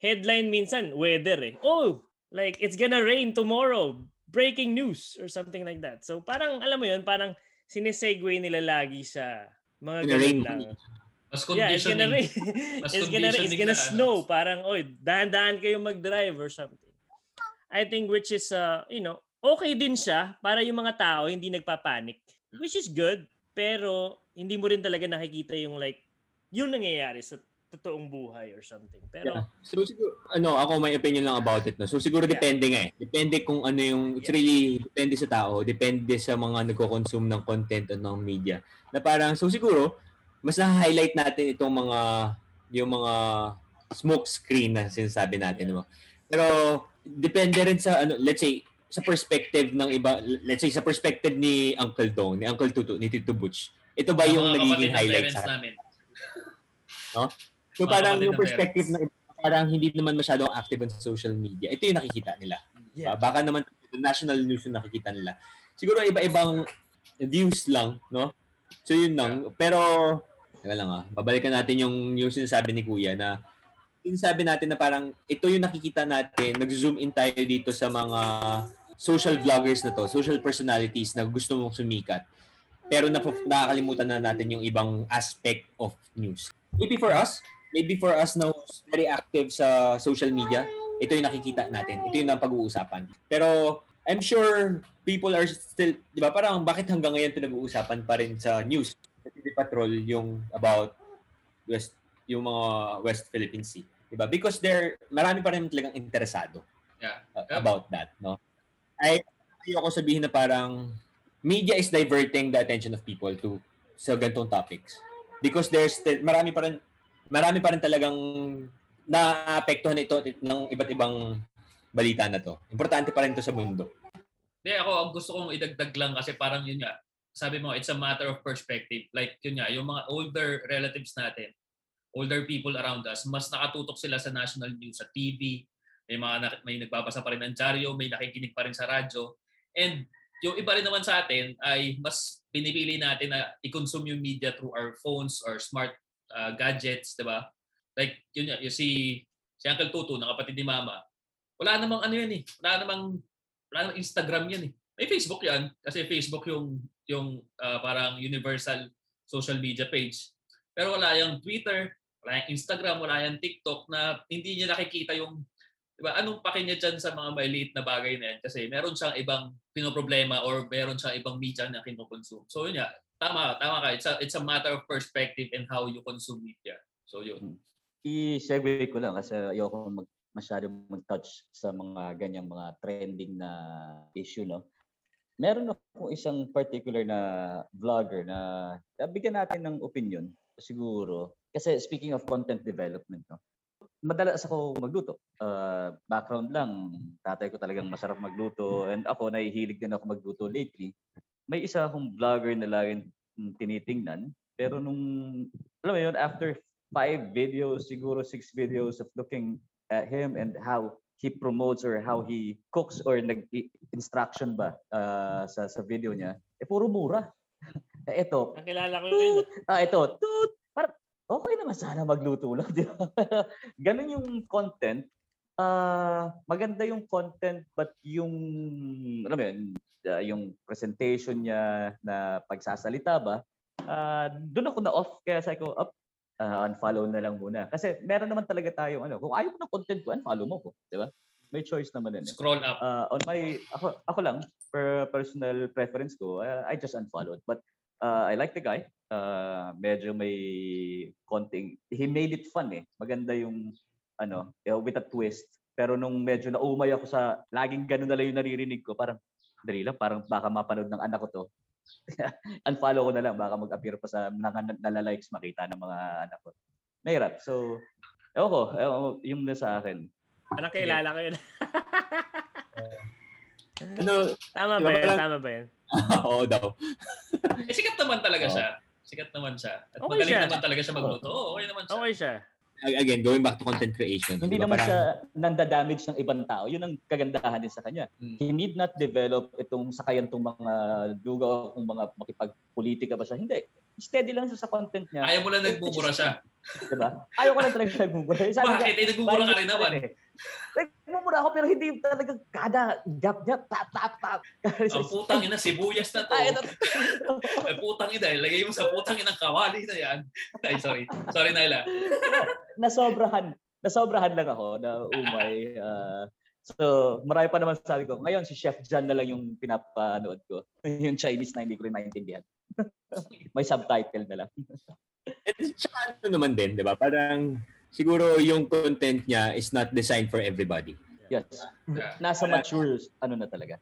headline minsan, weather eh. Oh, like, it's gonna rain tomorrow. Breaking news or something like that. So parang, alam mo yun, parang sinesegue nila lagi sa mga ganun lang. Mas Yeah, it's gonna rain. Mas it's gonna. It's gonna na, ano. snow. Parang, oy, dahan-dahan kayo mag-drive or something. I think which is, uh, you know, okay din siya para yung mga tao hindi nagpapanik. Which is good. Pero, hindi mo rin talaga nakikita yung like, yung nangyayari sa totoong buhay or something. Pero, Yeah. So siguro, ano, ako may opinion lang about it. No? So siguro Yeah. depende nga eh. Depende kung ano yung, it's Yeah. really, depende sa tao, depende sa mga nagko-consume ng content o ng media. Na parang, so siguro, mas na-highlight natin itong mga, yung mga smoke screen na sinasabi natin. No? Pero, depende rin sa, ano, let's say, sa perspective ng iba, let's say, sa perspective ni Uncle Dong, ni Uncle Tutu, ni Tito Butch, ito ba yung nagiging ng highlight sa namin. So Mga parang yung ng perspective na parang hindi naman masyadong active on social media. Ito yung nakikita nila. Yeah. Baka naman national news yung nakikita nila. Siguro iba-ibang views lang, no? So yun lang. Pero, teka lang ah, babalikan natin yung, yung sinasabi ni Kuya na sinasabi natin na parang ito yung nakikita natin, nag-zoom in tayo dito sa mga social vloggers na to, social personalities na gusto mong sumikat. pero na nakakalimutan na natin yung ibang aspect of news. Maybe for us, maybe for us now very active sa social media, ito yung nakikita natin. Ito yung pag-uusapan. Pero I'm sure people are still, di ba, parang bakit hanggang ngayon pinag-uusapan pa rin sa news? TV Patrol yung about West, yung mga West Philippine Sea. Di ba? Because there, marami pa rin talagang interesado Yeah. uh, about that, no? Ay, ayoko sabihin na parang media is diverting the attention of people to sa ganitong topics. Because there's marami pa rin, marami pa rin talagang naapektuhan ito ng iba't ibang balita na to. Importante pa rin to sa mundo. Hindi, ako ang gusto kong idagdag lang kasi parang yun nga, sabi mo, it's a matter of perspective. Like yun nga, yung mga older relatives natin, older people around us, mas nakatutok sila sa national news, sa TV, may mga may nagbabasa pa rin ng dyaryo, may nakikinig pa rin sa radyo. And yung iba rin naman sa atin ay mas pinipili natin na i-consume yung media through our phones or smart uh, gadgets, 'di ba? Like yun yung si si Uncle Tutu, na kapatid ni Mama, wala namang ano yan eh. Wala namang wala namang Instagram yan eh. May Facebook yan kasi Facebook yung yung uh, parang universal social media page. Pero wala yung Twitter, wala yung Instagram, wala yung TikTok na hindi niya nakikita yung Diba? Anong pake niya dyan sa mga maliit na bagay na yan? Kasi meron siyang ibang pinoproblema or meron siyang ibang media na kinokonsume. So yun nga, tama, tama ka. It's a, it's a matter of perspective and how you consume media. So yun. I-segue ko lang kasi ayoko mag masyado mag-touch sa mga ganyang mga trending na issue, no? Meron ako isang particular na vlogger na bigyan natin ng opinion siguro. Kasi speaking of content development, no? Madalas ako magluto. Uh, background lang, tatay ko talagang masarap magluto and ako nahihilig din ako magluto lately. May isa akong vlogger na laging tinitingnan pero nung alam mo yun after five videos siguro six videos of looking at him and how he promotes or how he cooks or nag instruction ba uh, sa sa video niya eh puro mura. Eh ito Nakilala ko yun. ah ito toot! Parang okay naman sana magluto lang di ba? Ganun yung content. Ah maganda yung content but yung alam mo yun uh, yung presentation niya na pagsasalita ba uh, doon ako na off kaya sabi ko up uh, unfollow na lang muna. Kasi meron naman talaga tayong ano kung ayaw mo ng content ko unfollow mo ko di ba? May choice naman din eh. Scroll up. uh, on my ako ako lang per personal preference ko uh, I just unfollowed. But uh, I like the guy. Uh, medyo may konting he made it fun eh. Maganda yung ano eh, with a twist. Pero nung medyo naumay ako sa laging ganun na lang yung naririnig ko parang dali lang parang baka mapanood ng anak ko to unfollow ko na lang baka mag-appear pa sa nang nalalikes makita ng mga anak ko mahirap so ewan ko ewan ko, yung na sa akin Parang kilala ko yun. Ano, Tama ba yun? Tama ba yun? oo daw. Eh, sikat naman talaga siya. Sikat naman siya. At Okay magaling siya. naman talaga siya magluto. Oo, okay naman siya. Okay siya. Again, going back to content creation. Hindi diba, naman parang- siya nanda-damage ng ibang tao. Yun ang kagandahan din sa kanya. Mm. He need not develop itong sakayan tong mga duga kung mga makipagpolitika ba siya. Hindi. Steady lang siya sa content niya. Ayaw mo lang nagmumura siya. Diba? Ayaw ko lang talaga nagmumura. Sabi Bakit? Eh, nagmumura ka rin naman. eh. Nagmumura ako pero hindi talaga kada gap-gap, tap, tap, tap. Ang putang ina, sibuyas na to. Ah, ito. Ay, putang ina, ilagay mo sa putang ina kawali na yan. Ay, sorry. Sorry, Naila. nasobrahan. Nasobrahan lang ako na umay. ah, so, marami pa naman sabi ko. Ngayon, si Chef Jan na lang yung pinapanood ko. yung Chinese na hindi ko rin maintindihan. May subtitle na lang. And tsaka ano naman din, di ba? Parang siguro yung content niya is not designed for everybody. Yes. Yeah. Nasa mature, ano na talaga.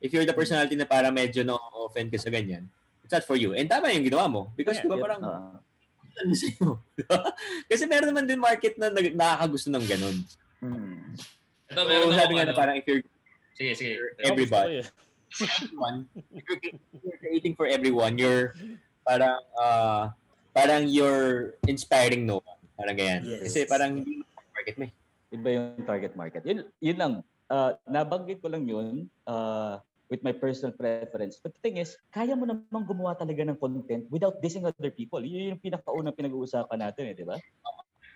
If you're the personality na para medyo na-offend ka sa ganyan, it's not for you. And tama yung ginawa mo. Because Yeah. di ba Yep. parang ano sa'yo? Kasi meron naman din market na nakakagusto ng ganun. Hmm. Ito, So, meron sabi ako, nga na ano. parang if you're Sige, sige. everybody, Yun. everyone, you're, creating for everyone, you're parang uh, parang you're inspiring no one. Parang ganyan. Yes. Kasi parang hindi market mo eh. Iba yung target market. Yun, yun lang. Ah, nabanggit ko lang yun ah, with my personal preference. But the thing is, kaya mo namang gumawa talaga ng content without dissing other people. Yun yung pinakaunang pinag-uusapan natin eh, di ba?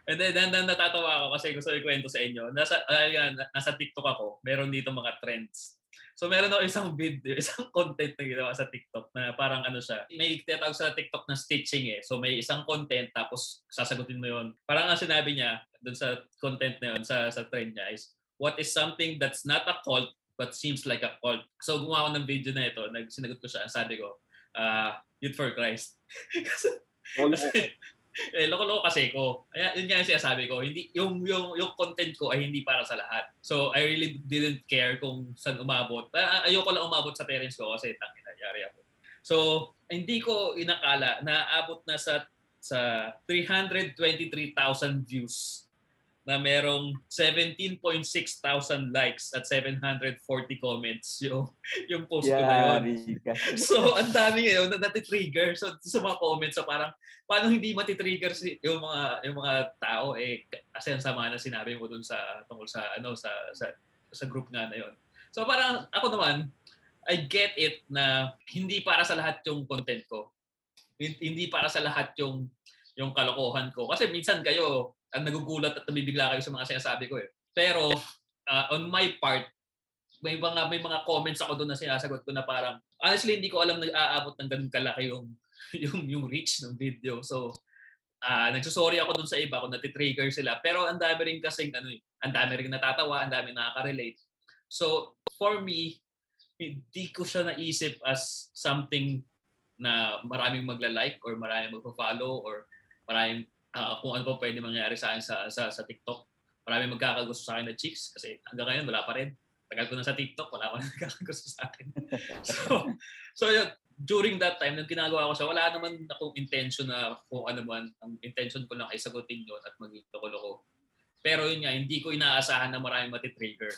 And then, then, then natatawa ako kasi gusto ko ikwento sa inyo. Nasa, ayan, nasa TikTok ako, meron dito mga trends. So meron ako isang video, isang content na ginawa sa TikTok na parang ano siya. May tinatawag sa TikTok na stitching eh. So may isang content tapos sasagutin mo yon. Parang ang sinabi niya doon sa content na yun, sa, sa trend niya is, what is something that's not a cult but seems like a cult. So gumawa ko ng video na ito, nag, sinagot ko siya, sabi ko, uh, Youth for Christ. kasi, kasi, eh, loko-loko kasi ko. Kaya yun nga yung sinasabi ko, hindi, yung, yung, yung content ko ay hindi para sa lahat. So, I really didn't care kung saan umabot. Uh, ayoko lang umabot sa parents ko kasi tangin nangyari ako. So, hindi ko inakala na abot na sa sa 323,000 views na merong 17.6 thousand likes at 740 comments yung yung post ko na yun. So, ang dami ngayon na nati-trigger. So, sa mga comments, so parang, paano hindi mati-trigger si, yung mga yung mga tao eh kasi ang sama na sinabi mo dun sa tungkol sa ano sa sa sa group nga na yon. So, parang ako naman I get it na hindi para sa lahat yung content ko. Hindi para sa lahat yung yung kalokohan ko. Kasi minsan kayo, ang nagugulat at nabibigla kayo sa mga sinasabi ko eh. Pero uh, on my part, may mga may mga comments ako doon na sinasagot ko na parang honestly hindi ko alam na aabot ng ganun kalaki yung yung yung reach ng video. So uh, nagsusorry ako doon sa iba kung nati-trigger sila. Pero ang dami rin kasi ano, eh, ang dami rin natatawa, ang dami nakaka-relate. So for me, hindi ko siya naisip as something na maraming magla-like or maraming magpo-follow or maraming uh, kung ano pa pwede mangyari sa akin sa, sa, sa TikTok. Marami magkakagusto sa akin na chicks kasi hanggang ngayon wala pa rin. Tagal ko na sa TikTok, wala pa rin magkakagusto sa akin. so, so yun, during that time, nung ginagawa ko siya, wala naman akong intention na kung ano man. Ang intention ko lang ay sagutin yun at maging loko-loko. Pero yun nga, hindi ko inaasahan na maraming matitrigger.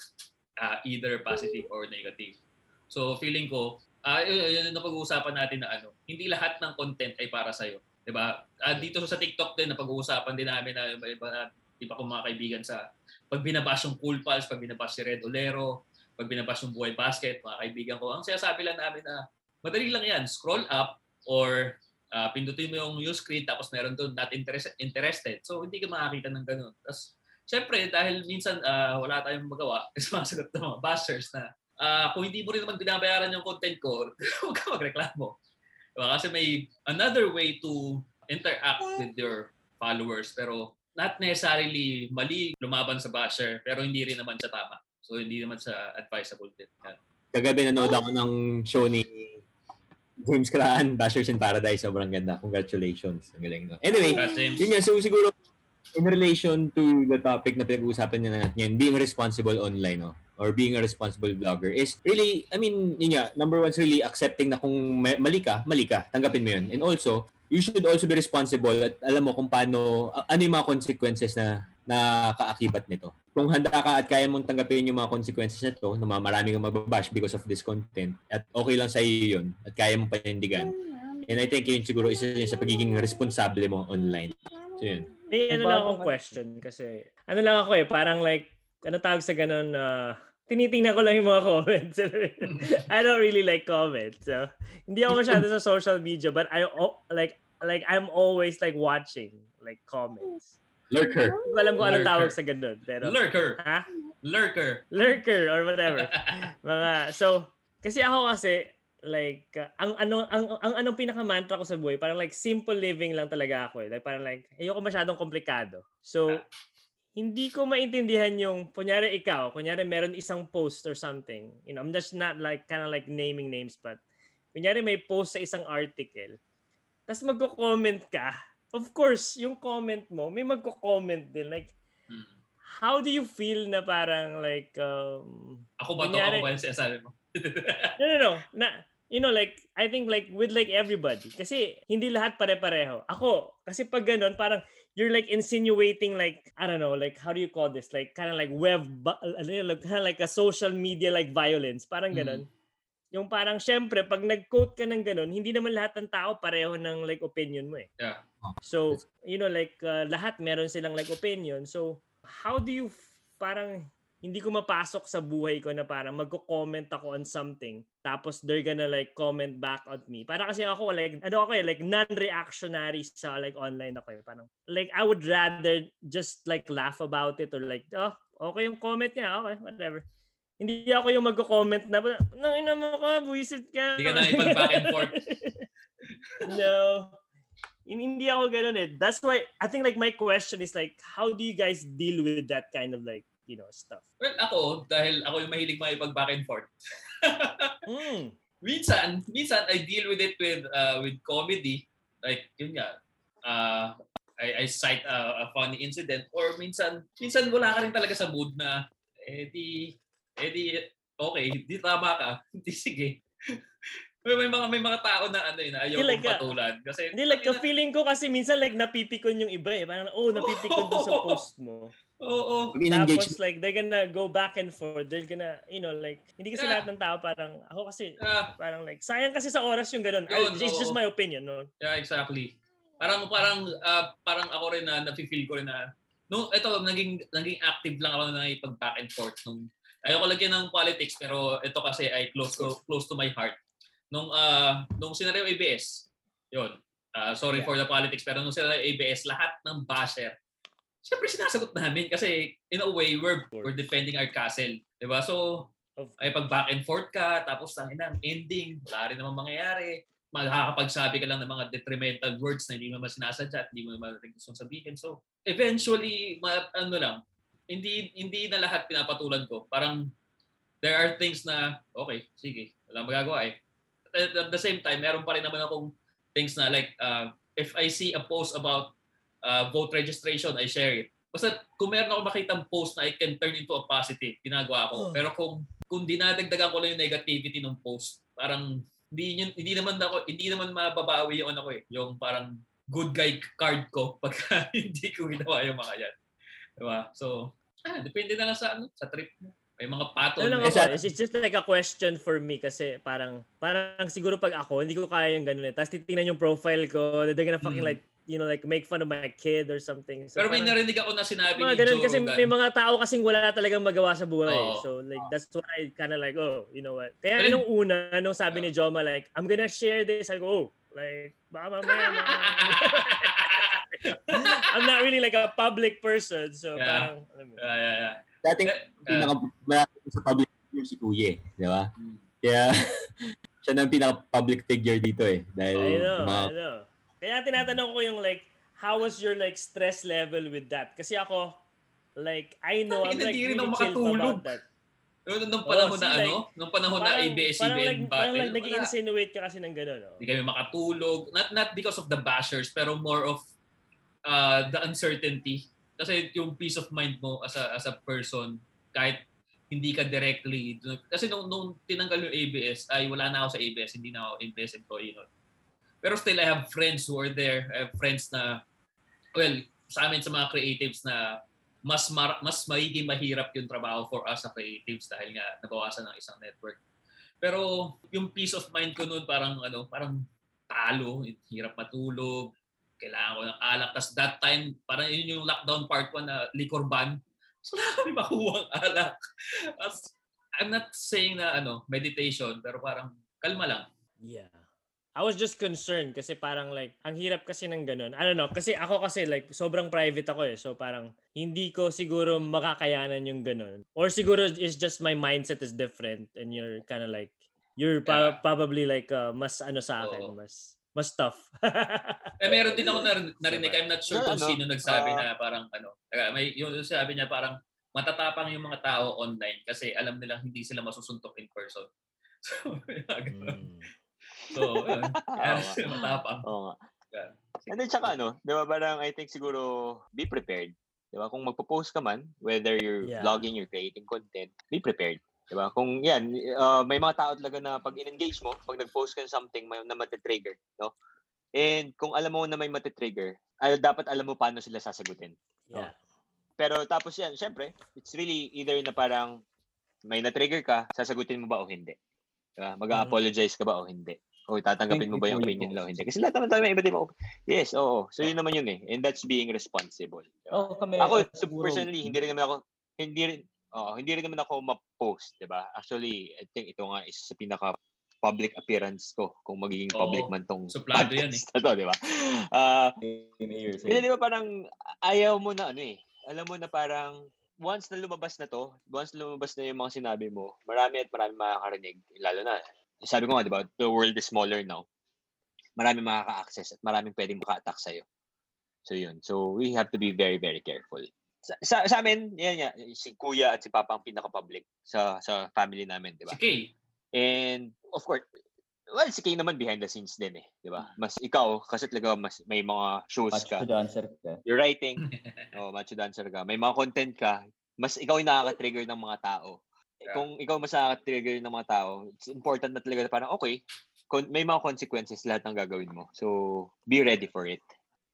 Uh, either positive or negative. So feeling ko, uh, yun, yun yung napag-uusapan natin na ano, hindi lahat ng content ay para sa'yo 'Di ba? Uh, dito sa TikTok din na pag-uusapan din namin na iba iba na iba kong mga kaibigan sa pag binabash yung Cool Pals, pag binabash si Red Olero, pag binabash yung Buhay Basket, mga kaibigan ko, ang sinasabi lang namin na madali lang yan, scroll up or uh, pindutin mo yung news screen tapos meron doon not interest, interested. So hindi ka makakita ng ganun. Tapos syempre dahil minsan uh, wala tayong magawa, kasi masagot ng mga bashers na uh, kung hindi mo rin naman binabayaran yung content ko, huwag ka magreklamo. Diba? Kasi may another way to interact with your followers pero not necessarily mali lumaban sa basher pero hindi rin naman siya tama. So hindi naman siya advisable din. Yan. Kagabi nanood ako ng show ni James Craan, Bashers in Paradise. Sobrang ganda. Congratulations. Ang galing. No? Anyway, yun yan. So siguro in relation to the topic na pinag-uusapan niya natin ngayon, being responsible online, no? or being a responsible blogger is really, I mean, yun nga, number one is really accepting na kung mali ka, mali ka, tanggapin mo yun. And also, you should also be responsible at alam mo kung paano, ano yung mga consequences na na kaakibat nito. Kung handa ka at kaya mong tanggapin yung mga consequences nito, na marami kang mababash because of this content, at okay lang sa iyo yun, at kaya mong panindigan. And I think yun siguro isa yun sa pagiging responsable mo online. So yun. May ano lang akong question kasi, ano lang ako eh, parang like, ano tawag sa ganun, uh, tinitingnan ko lang yung mga comments. I don't really like comments. So, hindi ako masyado sa social media, but I like like I'm always like watching like comments. Lurker. Hindi ko alam kung anong tawag sa ganun. Pero, Lurker. Ha? Lurker. Lurker or whatever. mga, so, kasi ako kasi, like, uh, ang ano ang, ang anong pinaka-mantra ko sa buhay, parang like simple living lang talaga ako eh. Like, parang like, ayoko masyadong komplikado. So, hindi ko maintindihan yung, kunyari ikaw, kunyari meron isang post or something. You know, I'm just not like, kind of like naming names, but kunyari may post sa isang article, tapos magko-comment ka, of course, yung comment mo, may magko-comment din. Like, hmm. how do you feel na parang like, um, Ako ba to? Kunyari, ako ba yung sinasabi mo? no, no, no. Na, you know, like, I think like with like everybody. Kasi hindi lahat pare-pareho. Ako, kasi pag ganun, parang you're like insinuating like I don't know like how do you call this like kind of like web like, kind of like a social media like violence parang ganun. Mm. Yung parang syempre pag nag-quote ka ng ganun hindi naman lahat ng tao pareho ng like opinion mo eh. Yeah. So you know like uh, lahat meron silang like opinion. So how do you parang hindi ko mapasok sa buhay ko na parang magko-comment ako on something tapos they're gonna like comment back at me. Para kasi ako like ano ako eh like non-reactionary sa like online ako eh. Parang like I would rather just like laugh about it or like oh okay yung comment niya okay whatever. hindi ako yung magko-comment na, nang ina mo ka, buwisit ka. Hindi ka na ipag-back and forth. no. Hindi ako ganun eh. That's why, I think like my question is like, how do you guys deal with that kind of like, you know, stuff? Well, ako, dahil ako yung mahilig makipag-back and forth. mm. Minsan, minsan I deal with it with uh, with comedy. Like, yun nga, uh, I, I cite a, a funny incident or minsan, minsan wala ka rin talaga sa mood na, eh di, eh di, okay, di tama ka. Hindi, sige. may, may mga may mga tao na ano yun, ayaw like, kong patulan. Kasi, hindi, like, na, feeling ko kasi minsan like napipikon yung iba eh. Parang, oh, napipikon doon sa post mo. Oo. Oh, oh. Tapos like they're gonna go back and forth. They're gonna, you know, like hindi kasi Yeah. lahat ng tao parang ako kasi Ah, parang like sayang kasi sa oras yung ganun. Yun, It's just oo. my opinion, no. Yeah, exactly. Parang parang ah, parang ako rin na nafi-feel ko rin na no, ito naging naging active lang ako na ipag back and forth nung ayoko lagyan ng politics pero ito kasi ay close to close to my heart. Nung ah nung scenario ABS. 'Yon. Ah, sorry Yeah. for the politics pero nung scenario ABS lahat ng basher Siyempre sinasagot namin kasi in a way we're we're defending our castle, 'di ba? So ay pag back and forth ka tapos ang ina ending wala rin naman mangyayari makakapagsabi ka lang ng mga detrimental words na hindi mo naman sinasadya at hindi mo naman rin gustong sabihin. So, eventually, ma- ano lang, hindi hindi na lahat pinapatulan ko. Parang, there are things na, okay, sige, wala magagawa eh. At, at the same time, meron pa rin naman akong things na like, uh, if I see a post about uh, vote registration, I share it. Basta kung meron ako makitang post na I can turn into a positive, ginagawa ko. Oh. Pero kung kung dinadagdagan ko lang yung negativity ng post, parang hindi yun- hindi naman ako hindi naman mababawi yung ano ko eh, yung parang good guy card ko pag hindi ko ginawa yung mga yan. Diba? So, ah, depende na lang sa ano, sa trip mo. May mga. Ano lang may- ako, it's, just like a question for me kasi parang parang siguro pag ako, hindi ko kaya yung ganun eh. Tapos titingnan yung profile ko, they're gonna fucking Mm. like, you know, like make fun of my kid or something. So Pero may parang- narinig ako na sinabi mga ni ganun Joe kasi Rogan. may mga tao kasing wala talagang magawa sa buhay. Oo. So like that's why kind of like oh, you know what. Kaya Pero- nung una nung sabi ni Joma like I'm gonna share this, I go oh, like baka mamaya ma- I'm not really like a public person so Yeah. parang alam mo. yeah, yeah, yeah. Dating Eh, pinaka malapit sa public figure si Kuya, eh, di ba? Mm. Kaya siya na ang pinaka-public figure dito eh. Dahil I know, mga, I know. Kaya tinatanong ko yung like how was your like stress level with that? Kasi ako like I know I'm Hindi like rin really chill makatulog. about that. Nung, nung panahon Oh, see, na like, ano, nung panahon na Parang, ABS-CBN parang like, parang battle, like nag-insinuate ka kasi ng gano'n. No? Hindi kami makatulog. Not not because of the bashers, pero more of uh, the uncertainty. Kasi yung peace of mind mo as a, as a person, kahit hindi ka directly, kasi nung, nung tinanggal yung ABS, ay wala na ako sa ABS, hindi na ako ABS employee nun. Pero still, I have friends who are there. I have friends na, well, sa amin sa mga creatives na mas mar- mas magiging mahirap yung trabaho for us sa creatives dahil nga nabawasan ng isang network. Pero yung peace of mind ko noon parang ano, parang talo, hirap matulog, kailangan ko ng alak. Tapos that time, parang yun yung lockdown part 1 na liquor ban. So wala kami makuha ang alak. As, I'm not saying na ano, meditation, pero parang kalma lang. Yeah. I was just concerned kasi parang like, ang hirap kasi ng ganun. I don't know, kasi ako kasi like, sobrang private ako eh. So parang, hindi ko siguro makakayanan yung ganun. Or siguro it's just my mindset is different and you're kind of like, you're pa- Yeah. probably like, uh, mas ano sa akin, Oo. mas, mas tough. Eh meron din ako nar- narinig, I'm not sure kung ano, sino nagsabi ah, na parang ano, may yung sabi niya parang matatapang yung mga tao online kasi alam nilang hindi sila masusuntok in person. So, Mm. So yun. Kaya Oo nga. sila matapang. Oo nga. Yeah. And then tsaka ano, di ba parang I think siguro be prepared. Di ba? Kung magpo-post ka man, whether you're Yeah. vlogging, you're creating content, be prepared. Di ba? Kung yan, uh, may mga tao talaga na pag in-engage mo, pag nag-post ka ng something may, na matitrigger, no? And kung alam mo na may matitrigger, ay, dapat alam mo paano sila sasagutin. Yeah. Pero tapos yan, syempre, it's really either na parang may na-trigger ka, sasagutin mo ba o hindi. Diba? Mag-apologize ka ba o hindi. O tatanggapin mo ba yung opinion nila o hindi. Kasi lahat naman tayo may iba't ibang Yes, oo. So yun naman yun eh. And that's being responsible. Oh, kami, Ako, so personally, hindi rin naman ako, hindi rin, oo, hindi rin naman ako ma-post, di ba? Actually, I think ito nga is sa pinaka public appearance ko kung magiging public Oo. man tong Suplado yan eh. na to, di ba? Ah, here, same. hindi, di ba parang ayaw mo na ano eh. Alam mo na parang once na lumabas na to, once na lumabas na yung mga sinabi mo, marami at marami makakarinig. Lalo na, sabi ko nga, di ba, the world is smaller now. Marami makaka-access at maraming pwedeng maka-attack sa'yo. So yun. So we have to be very, very careful. Sa, sa, sa amin, yan nga, si kuya at si papa ang pinaka-public sa sa family namin, di ba? Si Kay. And of course, well, si Kay naman behind the scenes din eh, di ba? Mas ikaw, kasi talaga mas may mga shows ka. Macho dancer ka. You're writing, oh, macho dancer ka. May mga content ka, mas ikaw yung nakaka-trigger ng mga tao. Yeah. Kung ikaw mas nakaka-trigger ng mga tao, it's important na talaga na parang, okay, kon- may mga consequences lahat ng gagawin mo. So, be ready for it.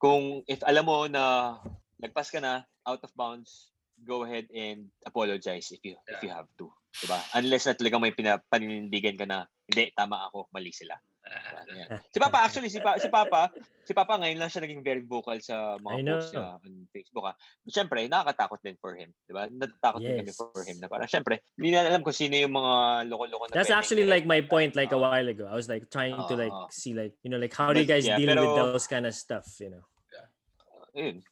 Kung, if alam mo na nagpas ka na, out of bounds, go ahead and apologize if you if you have to. Diba? Unless na talagang may pinapanindigan ka na, hindi, tama ako, mali sila. Si Papa, actually, si, pa, si Papa, si Papa ngayon lang siya naging very vocal sa mga posts niya on Facebook. Ah. Siyempre, nakakatakot din for him. Di ba? Natatakot din kami Yes. for him. Na parang, siyempre, hindi na alam kung sino yung mga loko-loko na That's actually like my point like a while ago. I was like trying to like see like, you know, like how do you guys yeah, deal with pero- those kind of stuff, you know? Ayun.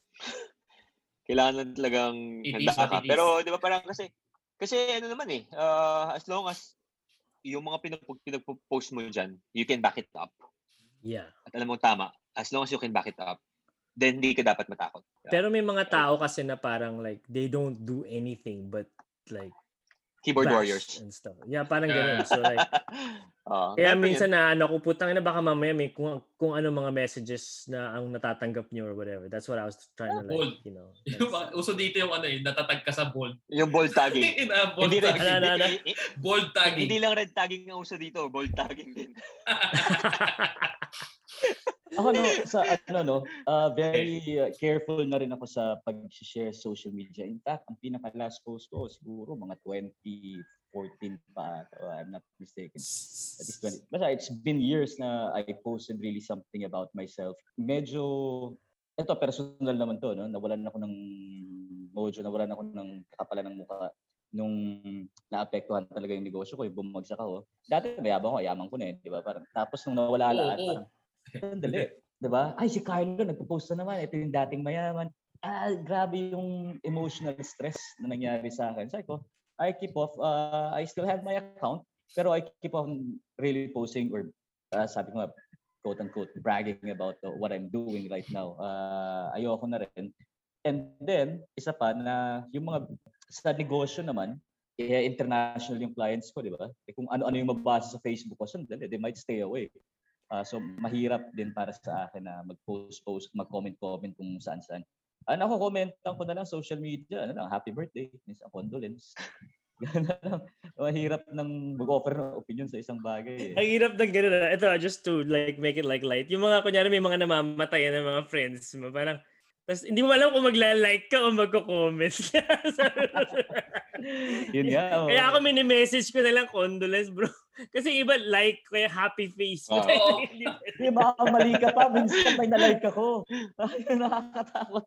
Kailangan lang talagang It handa ka. Pero, di ba, parang kasi, kasi ano naman eh, uh, as long as yung mga pinag- pinag-post mo dyan, you can back it up. Yeah. At alam mo tama, as long as you can back it up, then hindi ka dapat matakot. Pero may mga tao kasi na parang like they don't do anything but like Keyboard bash warriors. and stuff. Yeah, parang Yeah. ganun. So like Oo, Kaya minsan yun. na ano ko putang ina baka mamaya may kung, kung ano mga messages na ang natatanggap niyo or whatever. That's what I was trying to Bold. like, you know. Yung uso dito yung ano eh, natatag ka sa bold. Yung bold tagging. Ina, bold hindi tagging. Ano, ano, ano? hindi, Bold tagging. hindi lang red tagging ang uso dito, bold tagging din. Ako no, sa ano no, uh, very uh, careful na rin ako sa pag-share social media. In fact, ang pinaka last post ko siguro mga 2014 pa, uh, I'm not mistaken. At least 20. Basta it's been years na I posted really something about myself. Medyo ito personal naman to, no? Nawalan ako ng mojo, nawalan ako ng kakapalan ng mukha nung naapektuhan talaga yung negosyo ko, yung bumagsak ako. Dati mayabang ko, yaman ko na eh, di ba? Parang, tapos nung nawala lahat, oo. Parang, Sandali. Diba? Ay, si Carlo, nagpo-post na naman. Ito yung dating mayaman. Ah, grabe yung emotional stress na nangyari sa akin. Sabi ko, I keep off, uh, I still have my account, pero I keep on really posting or uh, sabi ko nga, quote-unquote, bragging about uh, what I'm doing right now. Uh, ayoko na rin. And then, isa pa na yung mga sa negosyo naman, eh, international yung clients ko, di ba? Eh, kung ano-ano yung mabasa sa Facebook ko, sandali, they might stay away. Ah, so mahirap din para sa akin na mag-post-post, mag-comment-comment kung saan-saan. Ano ako, commentan ko na lang social media, ano lang, happy birthday, minsan condolence. Na. Mahirap nang mag-offer ng opinion sa isang bagay. Eh. Ang hirap ng ganun. ah. Ito, just to like make it like light. Yung mga, kunyari may mga namamatay ng mga friends mo. Parang, tapos hindi mo alam kung magla-like ka o magko-comment. Yun nga. oh. Kaya ako mini-message ko na lang condolence, bro. Kasi iba like, kaya happy face. Oo. Hindi- baka mali ka pa. Minsan may na-like ako. Nakakatakot.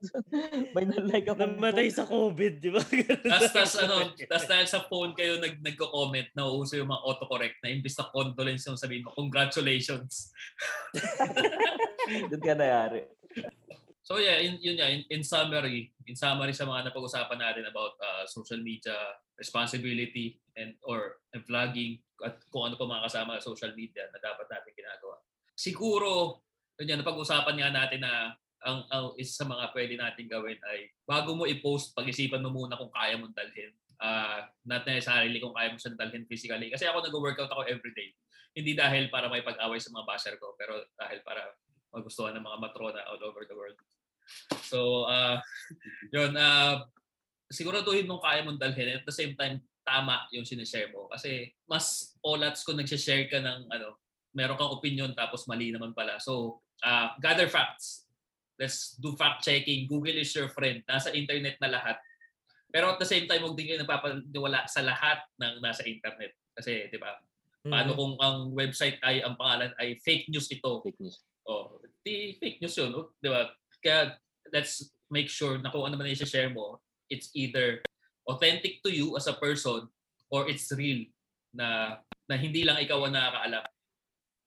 may na-like ako. Namatay sa COVID, di ba? Tapos, tas, ano, tas dahil sa phone kayo nag, nagko-comment, nauuso yung mga autocorrect na imbis na condolence yung sabihin mo, congratulations. Doon ka nayari. So yeah, in, yun yeah, in, in summary, in summary sa mga napag-usapan natin about uh, social media responsibility and or and vlogging at kung ano pa mga kasama sa social media na dapat natin ginagawa. Siguro, yun yan, napag-usapan nga natin na ang, ang isa sa mga pwede natin gawin ay bago mo i-post, pag-isipan mo muna kung kaya mong dalhin. Uh, not necessarily kung kaya mo siyang dalhin physically. Kasi ako nag-workout ako everyday. Hindi dahil para may pag-away sa mga basher ko, pero dahil para magustuhan ng mga matrona all over the world. So, uh, yun, uh, siguraduhin mong kaya mong dalhin. At the same time, tama yung sinishare mo. Kasi mas olats kung nagsishare ka ng ano, meron kang opinion tapos mali naman pala. So, uh, gather facts. Let's do fact checking. Google is your friend. Nasa internet na lahat. Pero at the same time, huwag din kayo napapaniwala sa lahat ng nasa internet. Kasi, di ba, paano kung ang website ay, ang pangalan ay fake news ito? Fake news. Oh, di fake news yun, oh, di ba? Kaya let's make sure na kung ano man yung share mo, it's either authentic to you as a person or it's real na na hindi lang ikaw ang nakakaalam.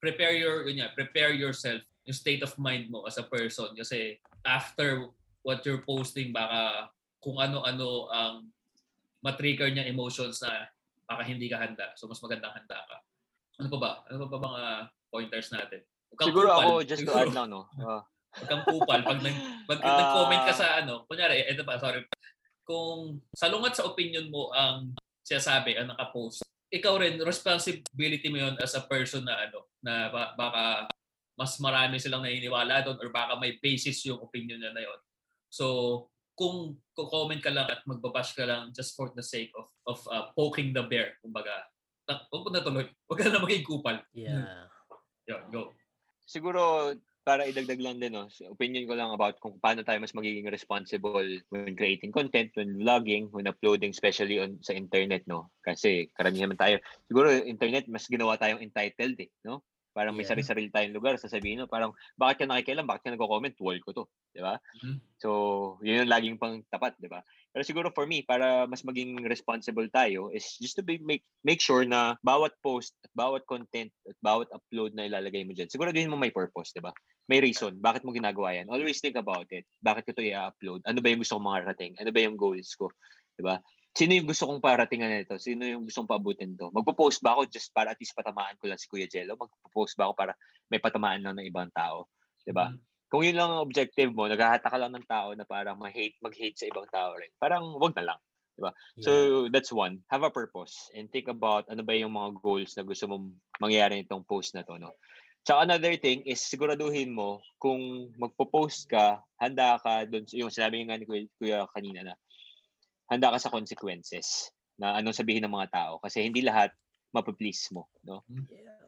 Prepare your yun nga, prepare yourself yung state of mind mo as a person kasi after what you're posting baka kung ano-ano ang matrigger niya emotions na baka hindi ka handa. So mas magandang handa ka. Ano pa ba? Ano pa ba mga pointers natin? Huwag Siguro ako, just to add lang, no? Ah, Huwag kang kupal. Pag, nag, pag Ah. nag-comment ka sa ano, kunyari, ito pa, sorry. Kung salungat sa opinion mo ang sinasabi, ang nakapost, ikaw rin, responsibility mo yun as a person na ano, na ba- baka mas marami silang naniniwala doon or baka may basis yung opinion nila na yun. So, kung comment ka lang at magbabash ka lang just for the sake of of uh, poking the bear, kumbaga, na, huwag mo na tuloy. Huwag ka na maging kupal. Yeah. Yun, go. siguro, para idagdag lang din, no? opinion ko lang about kung paano tayo mas magiging responsible when creating content, when vlogging, when uploading, especially on sa internet, no? Kasi karamihan naman tayo, siguro internet, mas ginawa tayong entitled, eh, no? Parang may Yeah. sarili-sarili tayong lugar, sasabihin, no? Parang, bakit ka nakikialam? Bakit ka nagko-comment? Wall ko to. Di ba? Mhm. So, yun yung laging pang tapat, di ba? Pero siguro for me, para mas maging responsible tayo is just to be, make make sure na bawat post at bawat content at bawat upload na ilalagay mo dyan, siguraduhin mo may purpose, di ba? May reason. Bakit mo ginagawa yan? Always think about it. Bakit ko ito i-upload? Ano ba yung gusto kong makarating? Ano ba yung goals ko? Di ba? Sino yung gusto kong paratingan nito? Sino yung gusto kong paabutin to? Magpo-post ba ako just para at least patamaan ko lang si Kuya Jello? Magpo-post ba ako para may patamaan lang ng ibang tao? Di ba? Mhm. Kung yun lang ang objective mo, naghahata ka lang ng tao na parang ma-hate, mag-hate sa ibang tao rin. Parang wag na lang. So, that's one. Have a purpose and think about ano ba yung mga goals na gusto mong mangyari nitong post na to, no? Tsaka another thing is siguraduhin mo kung magpo-post ka, handa ka doon, yung sinabi nga ni Kuya kanina na, handa ka sa consequences na anong sabihin ng mga tao. Kasi hindi lahat mapaplease mo, no?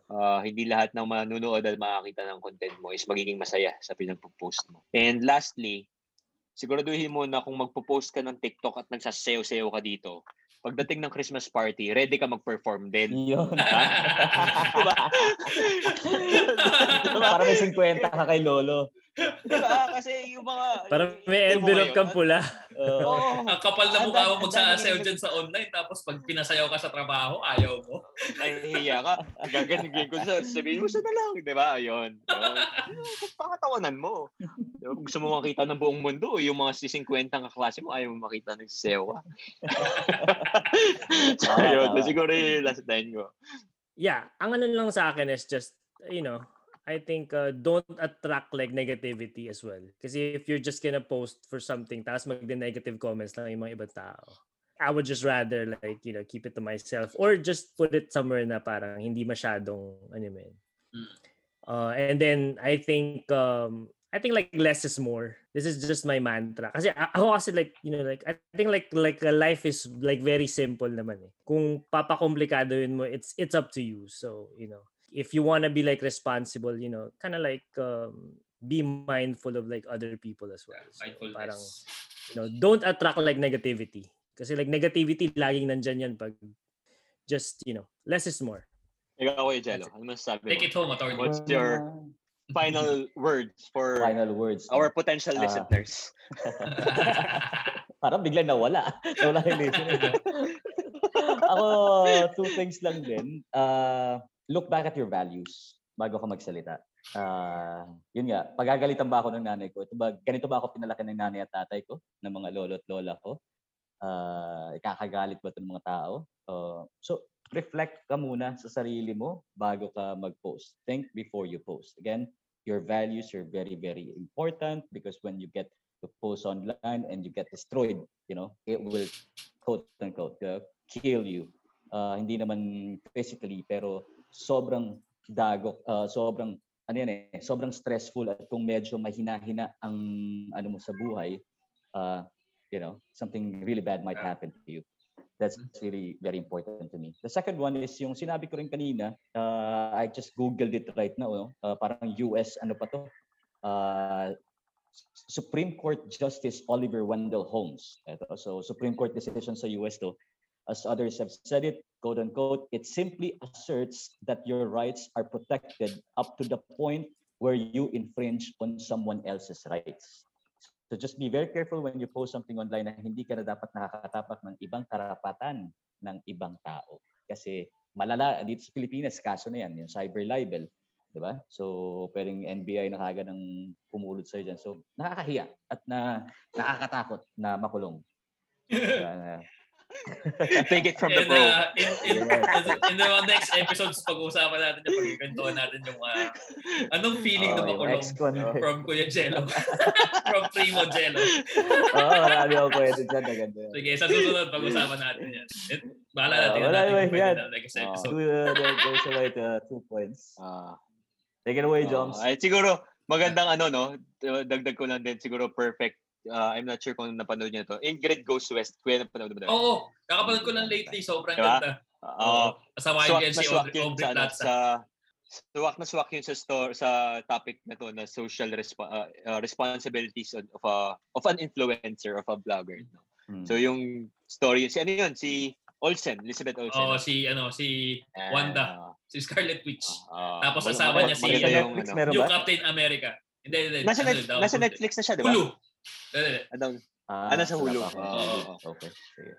Ah, hindi lahat ng manunood at makakita ng content mo is magiging masaya sa pinagpo-post mo. And lastly, siguraduhin mo na kung magpo-post ka ng TikTok at nagsasayaw-sayaw ka dito, pagdating ng Christmas party, ready ka mag-perform din. Yun. diba? diba? Para may 50 ka kay Lolo. Diba? Kasi yung mga... Parang may envelope kang pula. Oo. Ang kapal na mukha mo magsasayaw dami- dyan sa online tapos pag pinasayaw ka sa trabaho, ayaw mo. nahihiya ka. Gaganin ko sa sabihin mo sa na lang, di ba? Ayun. Pakatawanan mo. Diba? Gusto mo makita ng buong mundo, yung mga 50 ang kaklase mo, ayaw mo makita ng sewa. so, Tama, yun. tama. Siguro yung last line ko. Yeah, ang ano lang sa akin is just, you know, I think uh, don't attract like negativity as well. Kasi if you're just gonna post for something, tapos magde-negative comments lang yung mga ibang tao. I would just rather like, you know, keep it to myself or just put it somewhere na parang hindi masyadong, ano yun. Mm. Uh, and then I think, um, I think like less is more. This is just my mantra. Kasi ako kasi like, you know, like, I think like, like uh, life is like very simple naman eh. Kung papakomplikadoin mo, it's, it's up to you. So, you know, if you want to be like responsible, you know, kind of like um, be mindful of like other people as well. So, Mindfulness. parang, you know, don't attract like negativity. Kasi like negativity, laging nandyan yan pag just, you know, less is more. Ikaw, Kuya Jello, ano masasabi Take it home, attorney. What's your final words for final words? our potential Ah. listeners? Parang biglang nawala. Nawala yung listener. Ako, two things lang din. Uh, look back at your values bago ka magsalita. Uh, yun nga, pagagalitan ba ako ng nanay ko? Ito ba, ganito ba ako pinalaki ng nanay at tatay ko? Ng mga lolo at lola ko? Uh, ikakagalit ba ito ng mga tao? Uh, so, reflect ka muna sa sarili mo bago ka mag-post. Think before you post. Again, your values are very, very important because when you get to post online and you get destroyed, you know, it will quote unquote uh, kill you. Uh, hindi naman physically pero sobrang dagok, uh, sobrang ano yan eh, sobrang stressful at kung medyo mahina-hina ang ano mo sa buhay, uh, you know, something really bad might happen to you. That's really very important to me. The second one is yung sinabi ko rin kanina, uh, I just googled it right now, no? uh, parang US ano pa to? Uh, Supreme Court Justice Oliver Wendell Holmes. Ito, so Supreme Court decision sa US to, as others have said it, quote unquote, it simply asserts that your rights are protected up to the point where you infringe on someone else's rights. So just be very careful when you post something online na hindi ka na dapat nakakatapak ng ibang karapatan ng ibang tao. Kasi malala, dito sa Pilipinas, kaso na yan, yung cyber libel. Di ba? So, pwedeng NBI na kagad ng pumulot sa'yo dyan. So, nakakahiya at na nakakatakot na makulong. Diba? Na- Take it from the pro. uh, in, in, in the next episodes, pag-uusapan natin yung pagkikwentuhan natin yung uh, anong feeling na Oh, yung makulong from Kuya Jello. from Primo Jello. Oo, marami ako pwede dyan. Maganda. yan. Sige, sa susunod, pag-usapan natin yan. It, bahala Ah, natin. wala natin yan. na next episode. Two, uh, there, there's a way to two points. Ah. Take it away. Joms. Ay, siguro, magandang ano, no? Dagdag ko lang din, siguro perfect. Uh, I'm not sure kung napanood niyo to. Ingrid Goes West. Kuya, napanood mo ba? Oo, kakapanood ko lang lately. Sobrang Diba? ganda. Oo. Kasama swak yun na si Aubrey, Aubrey sa, ano, Plaza. sa swak na swak yun sa store sa topic na to na social resp- uh, uh, responsibilities of, of a of an influencer of a blogger no? Hmm. so yung story si ano yun si Olsen Elizabeth Olsen Oo, si ano si Ah, Wanda, si Scarlet Witch. ah, Tapos mag- asawa niya si- yung ano. Yung ba? Captain America. Hindi, hindi. nasa, ano, net, nasa Netflix na siya di ba Hulu. Hindi, hindi. Ano, Ah, Ano sa ako. Oo. Okay. Sige.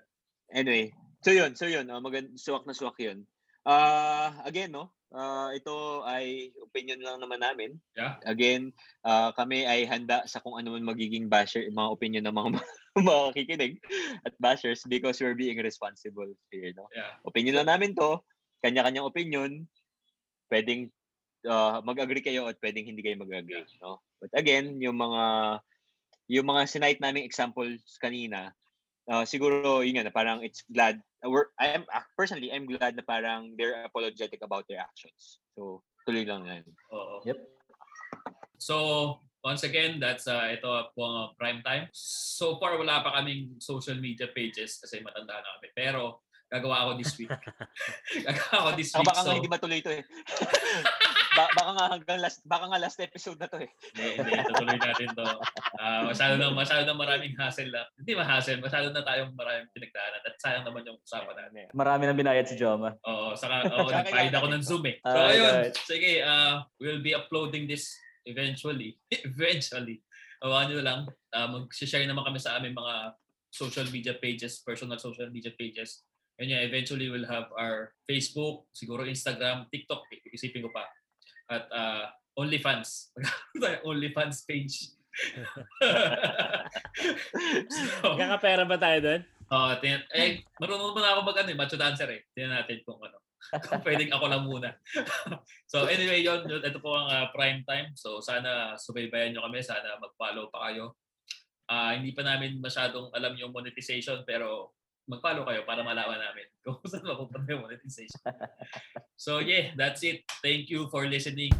Anyway, so yun, so yun, uh, magand swak na swak yun. Uh, again, no, uh, ito ay opinion lang naman namin. Yeah. Again, uh, kami ay handa sa kung ano man magiging basher, mga opinion ng mga mga kikinig at bashers because we're being responsible here, no? Yeah. Opinion lang namin to, kanya-kanyang opinion, pwedeng uh, mag-agree kayo at pwedeng hindi kayo mag-agree, no? But again, yung mga yung mga sinite naming examples kanina, uh, siguro yun nga na parang it's glad we're I am uh, personally I'm glad na parang they're apologetic about their actions. So tuloy lang yan. Oo. Yep. So, once again, that's uh, ito po ang prime time. So far, wala pa kaming social media pages kasi matanda na kami. Pero, gagawa ako this week. gagawa ako this Ah, week. baka so, nga hindi matuloy to eh. ba- baka nga hanggang last baka nga last episode na to eh. Hindi, hindi. Tutuloy natin to. Ah, masyado na, masyado na maraming hassle lang. Hindi ma-hassle. Masyado na tayong maraming pinagdaanan. At sayang naman yung usapan natin. Marami nang binayad si Joma. Oo, saka oo, Saka nagpahid ako ng Zoom eh. So Alright, ayun, alright. sige, uh, we'll be uploading this eventually. eventually. Awan nyo lang, uh, mag-share naman kami sa aming mga social media pages, personal social media pages. And yeah, eventually we'll have our Facebook, siguro Instagram, TikTok, isipin ko pa. At uh, OnlyFans. OnlyFans page. so, Kakapera ba tayo doon? Oh, tin- eh, marunong naman ako mag ano, eh, macho dancer eh. Tingnan natin kung ano. kung pwedeng ako lang muna. so anyway, yon yun, ito po ang uh, prime time. So sana subaybayan nyo kami, sana mag-follow pa kayo. Ah, hindi pa namin masyadong alam yung monetization pero mag-follow kayo para malaman namin kung saan mapupunta yung monetization. so yeah, that's it. Thank you for listening.